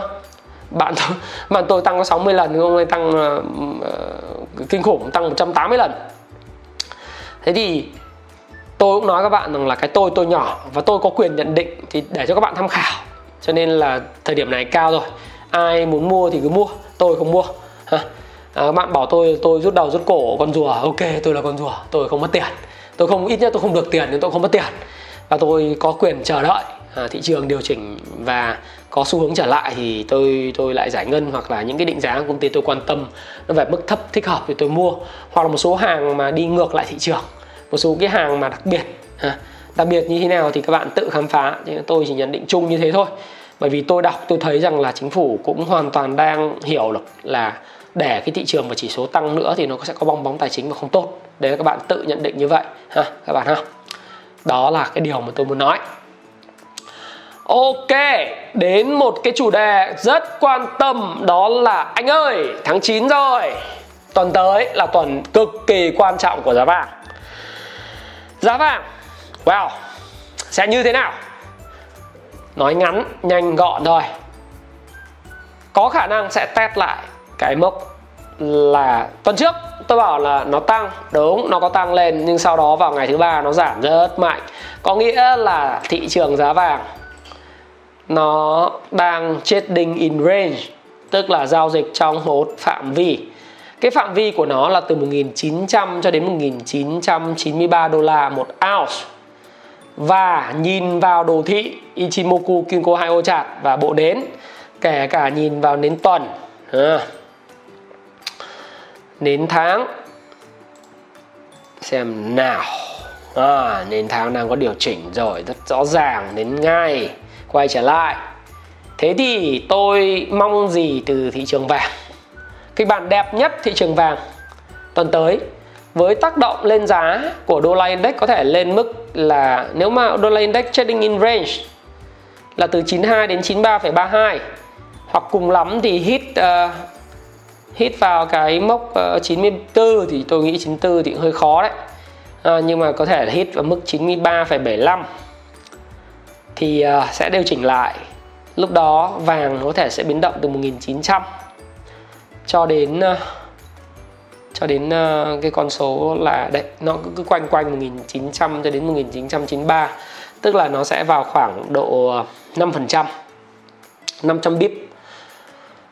bạn tôi, bạn tôi tăng có 60 lần ông ấy tăng uh, kinh khủng tăng 180 lần. Thế thì tôi cũng nói các bạn rằng là cái tôi tôi nhỏ và tôi có quyền nhận định thì để cho các bạn tham khảo. Cho nên là thời điểm này cao rồi. Ai muốn mua thì cứ mua tôi không mua. Ha. À, bạn bảo tôi tôi rút đầu rút cổ con rùa ok tôi là con rùa tôi không mất tiền. Tôi không ít nhất tôi không được tiền nhưng tôi không mất tiền. Và tôi có quyền chờ đợi à, thị trường điều chỉnh và có xu hướng trở lại thì tôi tôi lại giải ngân hoặc là những cái định giá của công ty tôi quan tâm nó về mức thấp thích hợp thì tôi mua. Hoặc là một số hàng mà đi ngược lại thị trường một số cái hàng mà đặc biệt à, đặc biệt như thế nào thì các bạn tự khám phá. Chứ tôi chỉ nhận định chung như thế thôi. Bởi vì tôi đọc tôi thấy rằng là chính phủ cũng hoàn toàn đang hiểu được là để cái thị trường và chỉ số tăng nữa thì nó sẽ có bong bóng tài chính và không tốt. Đấy các bạn tự nhận định như vậy ha các bạn ha. Đó là cái điều mà tôi muốn nói. Ok, đến một cái chủ đề rất quan tâm đó là anh ơi, tháng 9 rồi. Tuần tới là tuần cực kỳ quan trọng của giá vàng. Giá vàng, wow, sẽ như thế nào? Nói ngắn, nhanh gọn thôi. Có khả năng sẽ test lại cái mốc là tuần trước tôi bảo là nó tăng đúng nó có tăng lên nhưng sau đó vào ngày thứ ba nó giảm rất mạnh có nghĩa là thị trường giá vàng nó đang trading in range tức là giao dịch trong một phạm vi. Cái phạm vi của nó là từ 1900 cho đến 1993 đô la một ounce. Và nhìn vào đồ thị Ichimoku Kinko Haio chart và bộ đến kể cả nhìn vào nến tuần à, nến tháng xem nào. À, nến tháng đang có điều chỉnh rồi rất rõ ràng đến ngay quay trở lại. Thế thì tôi mong gì từ thị trường vàng? Kịch bản đẹp nhất thị trường vàng tuần tới với tác động lên giá của đô la index có thể lên mức là nếu mà đô la index trading in range là từ 92 đến 93,32 hoặc cùng lắm thì hit uh, ờ, hit vào cái mốc ờ, uh, 94 thì tôi nghĩ 94 thì hơi khó đấy. À, nhưng mà có thể hit vào mức 93,75 thì à, sẽ điều chỉnh lại. Lúc đó vàng có thể sẽ biến động từ 1900 cho đến à, cho đến à, cái con số là đấy nó cứ quanh quanh 1900 cho đến 1993 tức là nó sẽ vào khoảng độ 5% 500 bip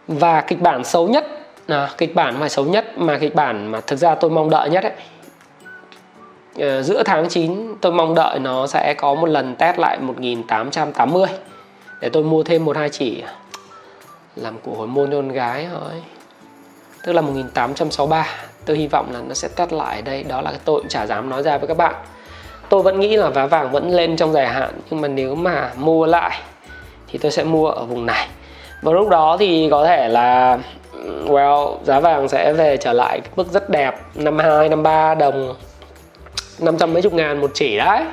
và kịch bản xấu nhất à, kịch bản phải xấu nhất mà kịch bản mà thực ra tôi mong đợi nhất ấy Ờ, giữa tháng 9 tôi mong đợi nó sẽ có một lần test lại 1880 để tôi mua thêm một hai chỉ. Làm của hồi môn cho con gái thôi. Tức là 1863 tôi hy vọng là nó sẽ test lại ở đây. Đó là cái tôi cũng chả dám nói ra với các bạn. Tôi vẫn nghĩ là giá vàng vẫn lên trong dài hạn. Nhưng mà nếu mà mua lại, thì tôi sẽ mua ở vùng này. Và lúc đó thì có thể là, well, giá vàng sẽ về trở lại mức rất đẹp. 52 53 đồng. 500 mấy chục ngàn một chỉ đấy.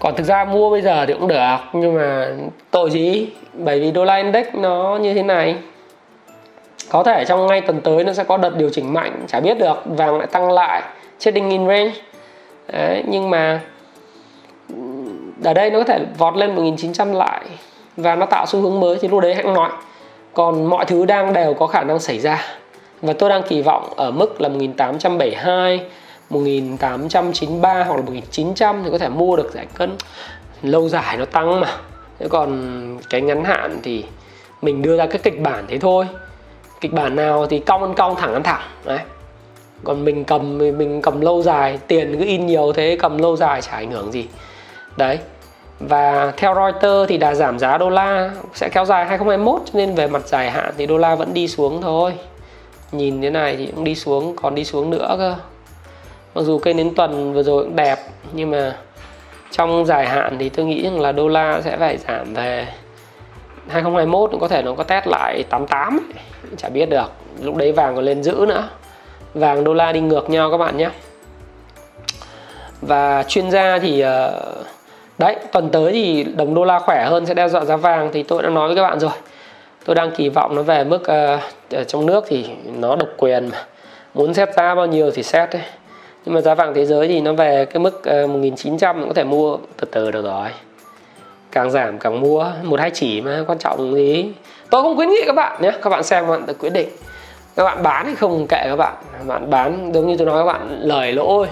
Còn thực ra mua bây giờ thì cũng được nhưng mà tội gì? Bởi vì đô la index nó như thế này. Có thể trong ngay tuần tới nó sẽ có đợt điều chỉnh mạnh chả biết được vàng lại tăng lại trading in range. Đấy, nhưng mà ở đây nó có thể vọt lên 1900 lại và nó tạo xu hướng mới thì lúc đấy hãng nói còn mọi thứ đang đều có khả năng xảy ra và tôi đang kỳ vọng ở mức là 1872 1893 hoặc là 1900 thì có thể mua được giải cân. Lâu dài nó tăng mà. Thế còn cái ngắn hạn thì mình đưa ra cái kịch bản thế thôi. Kịch bản nào thì cong ăn cong, thẳng ăn thẳng, đấy. Còn mình cầm mình cầm lâu dài, tiền cứ in nhiều thế, cầm lâu dài chả ảnh hưởng gì. Đấy. Và theo Reuters thì đà giảm giá đô la, sẽ kéo dài 2021 cho nên về mặt dài hạn thì đô la vẫn đi xuống thôi nhìn thế này thì cũng đi xuống, còn đi xuống nữa cơ. Mặc dù cây nến tuần vừa rồi cũng đẹp, nhưng mà trong dài hạn thì tôi nghĩ rằng là đô la sẽ phải giảm về 2021 có thể nó có test lại 88 ấy. chả biết được. Lúc đấy vàng còn lên giữ nữa. Vàng đô la đi ngược nhau các bạn nhé. Và chuyên gia thì ờ, đấy, tuần tới thì đồng đô la khỏe hơn sẽ đe dọa giá vàng thì tôi đã nói với các bạn rồi tôi đang kỳ vọng nó về mức uh, ở trong nước thì nó độc quyền mà. Muốn xét giá bao nhiêu thì xét đấy. Nhưng mà giá vàng thế giới thì nó về cái mức ờ, uh, 1900 có thể mua từ từ được rồi. Càng giảm càng mua một hai chỉ mà quan trọng gì? Tôi không khuyến nghị các bạn nhé. Các bạn xem các bạn tự quyết định. Các bạn bán thì không kệ các bạn. Các bạn bán giống như tôi nói các bạn lời lỗ ơi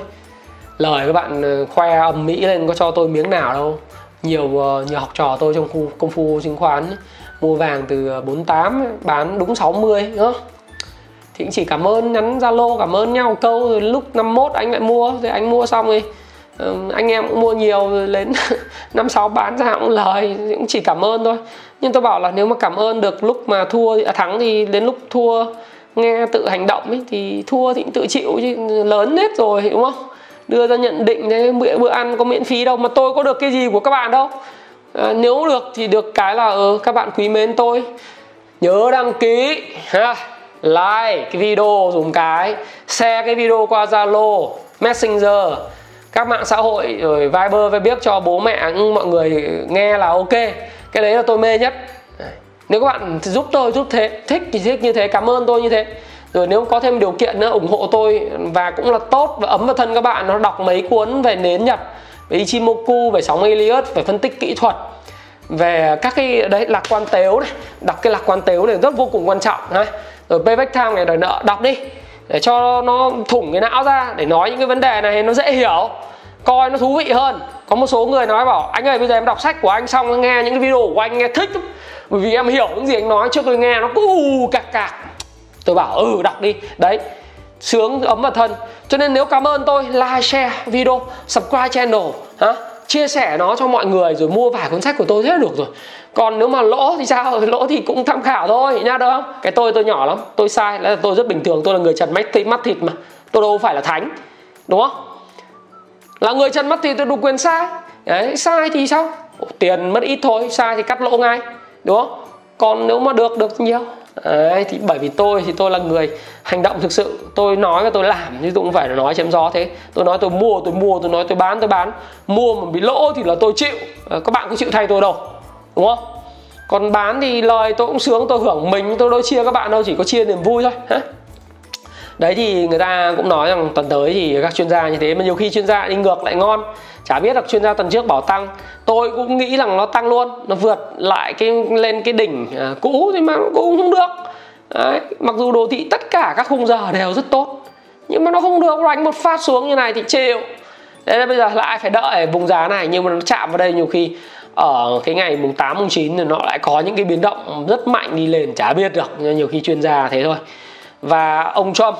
lời các bạn ờ, khoe âm mỹ lên có cho tôi miếng nào đâu. Nhiều nhiều học trò tôi trong khu công phu chứng khoán mua vàng từ ờ, 48 bán đúng 60 nữa thì cũng chỉ cảm ơn nhắn zalo cảm ơn nhau câu rồi lúc 51 anh lại mua thì anh mua xong rồi ờ, anh em cũng mua nhiều rồi đến <laughs> năm sáu bán ra cũng lời cũng chỉ cảm ơn thôi. Nhưng tôi bảo là nếu mà cảm ơn được lúc mà thua à, thắng thì đến lúc thua nghe tự hành động ấy, thì thua thì tự chịu chứ lớn hết rồi đúng không? Đưa ra nhận định thế bữa bữa ăn có miễn phí đâu mà tôi có được cái gì của các bạn đâu? À, nếu được thì được cái là ừ, các bạn quý mến tôi. Nhớ đăng ký ha like cái video dùng cái share cái video qua zalo messenger các mạng xã hội rồi viber viber cho bố mẹ ừ, mọi người nghe là ok. Cái đấy là tôi mê nhất. Nếu các bạn giúp tôi giúp thế thích thì thích như thế cảm ơn tôi như thế. Rồi nếu có thêm điều kiện nữa ủng hộ tôi và cũng là tốt và ấm vào thân các bạn nó đọc mấy cuốn về nến nhật về Ichimoku, về sóng Elliot về phân tích kỹ thuật, về các cái đấy, lạc quan tếu này, đọc cái lạc quan tếu này rất vô cùng quan trọng ha rồi payback time này đòi nợ, đọc đi, để cho nó thủng cái não ra để nói những cái vấn đề này nó dễ hiểu, coi nó thú vị hơn. Có một số người nói bảo, anh ơi, bây giờ em đọc sách của anh xong nghe những cái video của anh, nghe thích bởi vì em hiểu những gì anh nói, trước tôi nghe nó cứ cạc cạc. Tôi bảo ừ đọc đi. Đấy, sướng ấm vào thân cho nên nếu cảm ơn tôi, like, share video, subscribe channel, hả? Chia sẻ nó cho mọi người rồi mua vài cuốn sách của tôi thế được rồi. Còn nếu mà lỗ thì sao? <laughs> Lỗ thì cũng tham khảo thôi nha được không? Cái tôi tôi nhỏ lắm, tôi sai, là tôi rất bình thường, tôi là người trần mắt thịt mắt thịt mà. Tôi đâu phải là thánh, đúng không? Là người trần mắt thịt tôi đủ quyền sai. Đấy, sai thì sao? Tiền mất ít thôi, sai thì cắt lỗ ngay, đúng không? Còn nếu mà được được nhiều. Đấy, thì bởi vì tôi thì tôi là người hành động thực sự. Tôi nói và tôi làm chứ tôi cũng phải nói chém gió thế. Tôi nói tôi mua tôi mua tôi nói tôi bán tôi bán. Mua mà bị lỗ thì là tôi chịu. À, các bạn có chịu thay tôi đâu đúng không? Còn bán thì lời tôi cũng sướng tôi hưởng mình tôi đâu chia các bạn đâu chỉ có chia niềm vui thôi hả? Đấy thì người ta cũng nói rằng tuần tới thì các chuyên gia như thế mà nhiều khi chuyên gia đi ngược lại ngon chả biết được chuyên gia tuần trước bảo tăng. Tôi cũng nghĩ rằng nó tăng luôn nó vượt lại cái lên cái đỉnh à, cũ thì mà cũng không được. Đấy, mặc dù đồ thị tất cả các khung giờ đều rất tốt nhưng mà nó không được. Đánh một phát xuống như này thì chịu. Đấy là bây giờ lại phải đợi ở vùng giá này nhưng mà nó chạm vào đây nhiều khi ở cái ngày mùng 8 mùng 9 thì nó lại có những cái biến động rất mạnh đi lên. Chả biết được nhiều khi chuyên gia thế thôi. Và ông Trump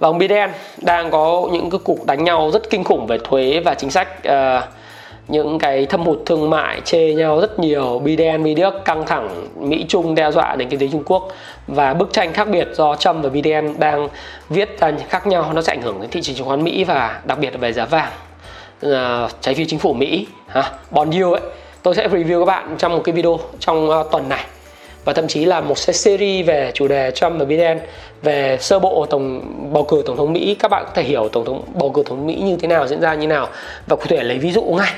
và ông Biden đang có những cái cuộc đánh nhau rất kinh khủng về thuế và chính sách. Uh, những cái thâm hụt thương mại chê nhau rất nhiều. Biden Mỹ căng thẳng Mỹ Trung đe dọa đến kinh tế Trung Quốc. Và bức tranh khác biệt do Trump và Biden đang viết ra khác nhau nó sẽ ảnh hưởng đến thị trường chứng khoán Mỹ và đặc biệt là về giá vàng. Uh, trái phiếu chính phủ Mỹ ha bond yield ấy. Tôi sẽ review các bạn trong một cái video trong uh, tuần này và thậm chí là một series về chủ đề Trump và Biden về sơ bộ tổng bầu cử tổng thống Mỹ các bạn có thể hiểu tổng thống bầu cử tổng thống Mỹ như thế nào diễn ra như nào và cụ thể lấy ví dụ ngay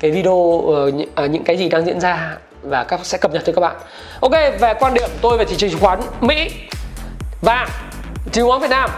cái video uh, những cái gì đang diễn ra và các sẽ cập nhật cho các bạn. Ok, về quan điểm tôi về thị trường chứng khoán Mỹ và chứng khoán Việt Nam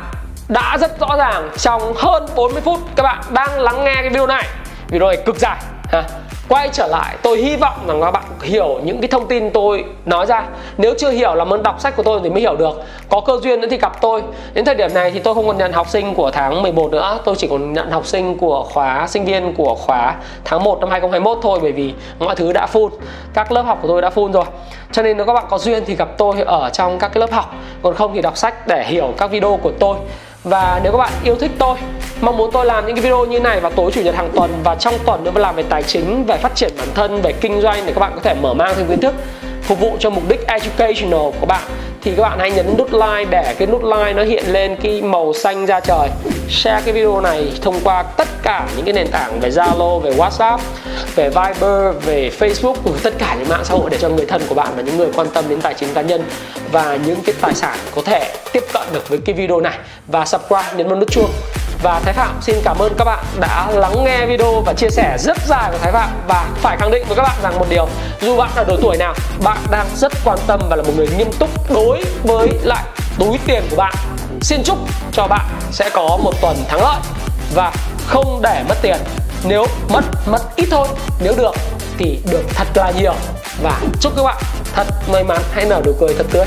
đã rất rõ ràng trong hơn 40 phút các bạn đang lắng nghe cái video này. Video này cực dài ha quay trở lại, tôi hy vọng rằng các bạn hiểu những cái thông tin tôi nói ra. Nếu chưa hiểu làm ơn đọc sách của tôi thì mới hiểu được. Có cơ duyên nữa thì gặp tôi. Đến thời điểm này thì tôi không còn nhận học sinh của tháng 11 nữa. Tôi chỉ còn nhận học sinh của khóa, sinh viên của khóa tháng 1 năm 2021 thôi, bởi vì mọi thứ đã full. Các lớp học của tôi đã full rồi. Cho nên nếu các bạn có duyên thì gặp tôi ở trong các cái lớp học. Còn không thì đọc sách để hiểu các video của tôi và nếu các bạn yêu thích tôi, mong muốn tôi làm những cái video như này vào tối chủ nhật hàng tuần và trong tuần nữa làm về tài chính, về phát triển bản thân, về kinh doanh để các bạn có thể mở mang thêm kiến thức, phục vụ cho mục đích educational của bạn thì các bạn hãy nhấn nút like để cái nút like nó hiện lên cái màu xanh ra trời. Share cái video này thông qua tất cả những cái nền tảng về Zalo, về WhatsApp, về Viber, về Facebook cùng tất cả những mạng xã hội để cho người thân của bạn và những người quan tâm đến tài chính cá nhân và những cái tài sản có thể tiếp cận được với cái video này. Và subscribe nhấn vào nút chuông và Thái Phạm xin cảm ơn các bạn đã lắng nghe video và chia sẻ rất dài của Thái Phạm. Và phải khẳng định với các bạn rằng một điều, dù bạn ở độ tuổi nào, bạn đang rất quan tâm và là một người nghiêm túc đối với lại túi tiền của bạn. Xin chúc cho bạn sẽ có một tuần thắng lợi và không để mất tiền. Nếu mất mất ít thôi. Nếu được thì được thật là nhiều. Và chúc các bạn thật may mắn. Hãy nở nụ cười thật tươi.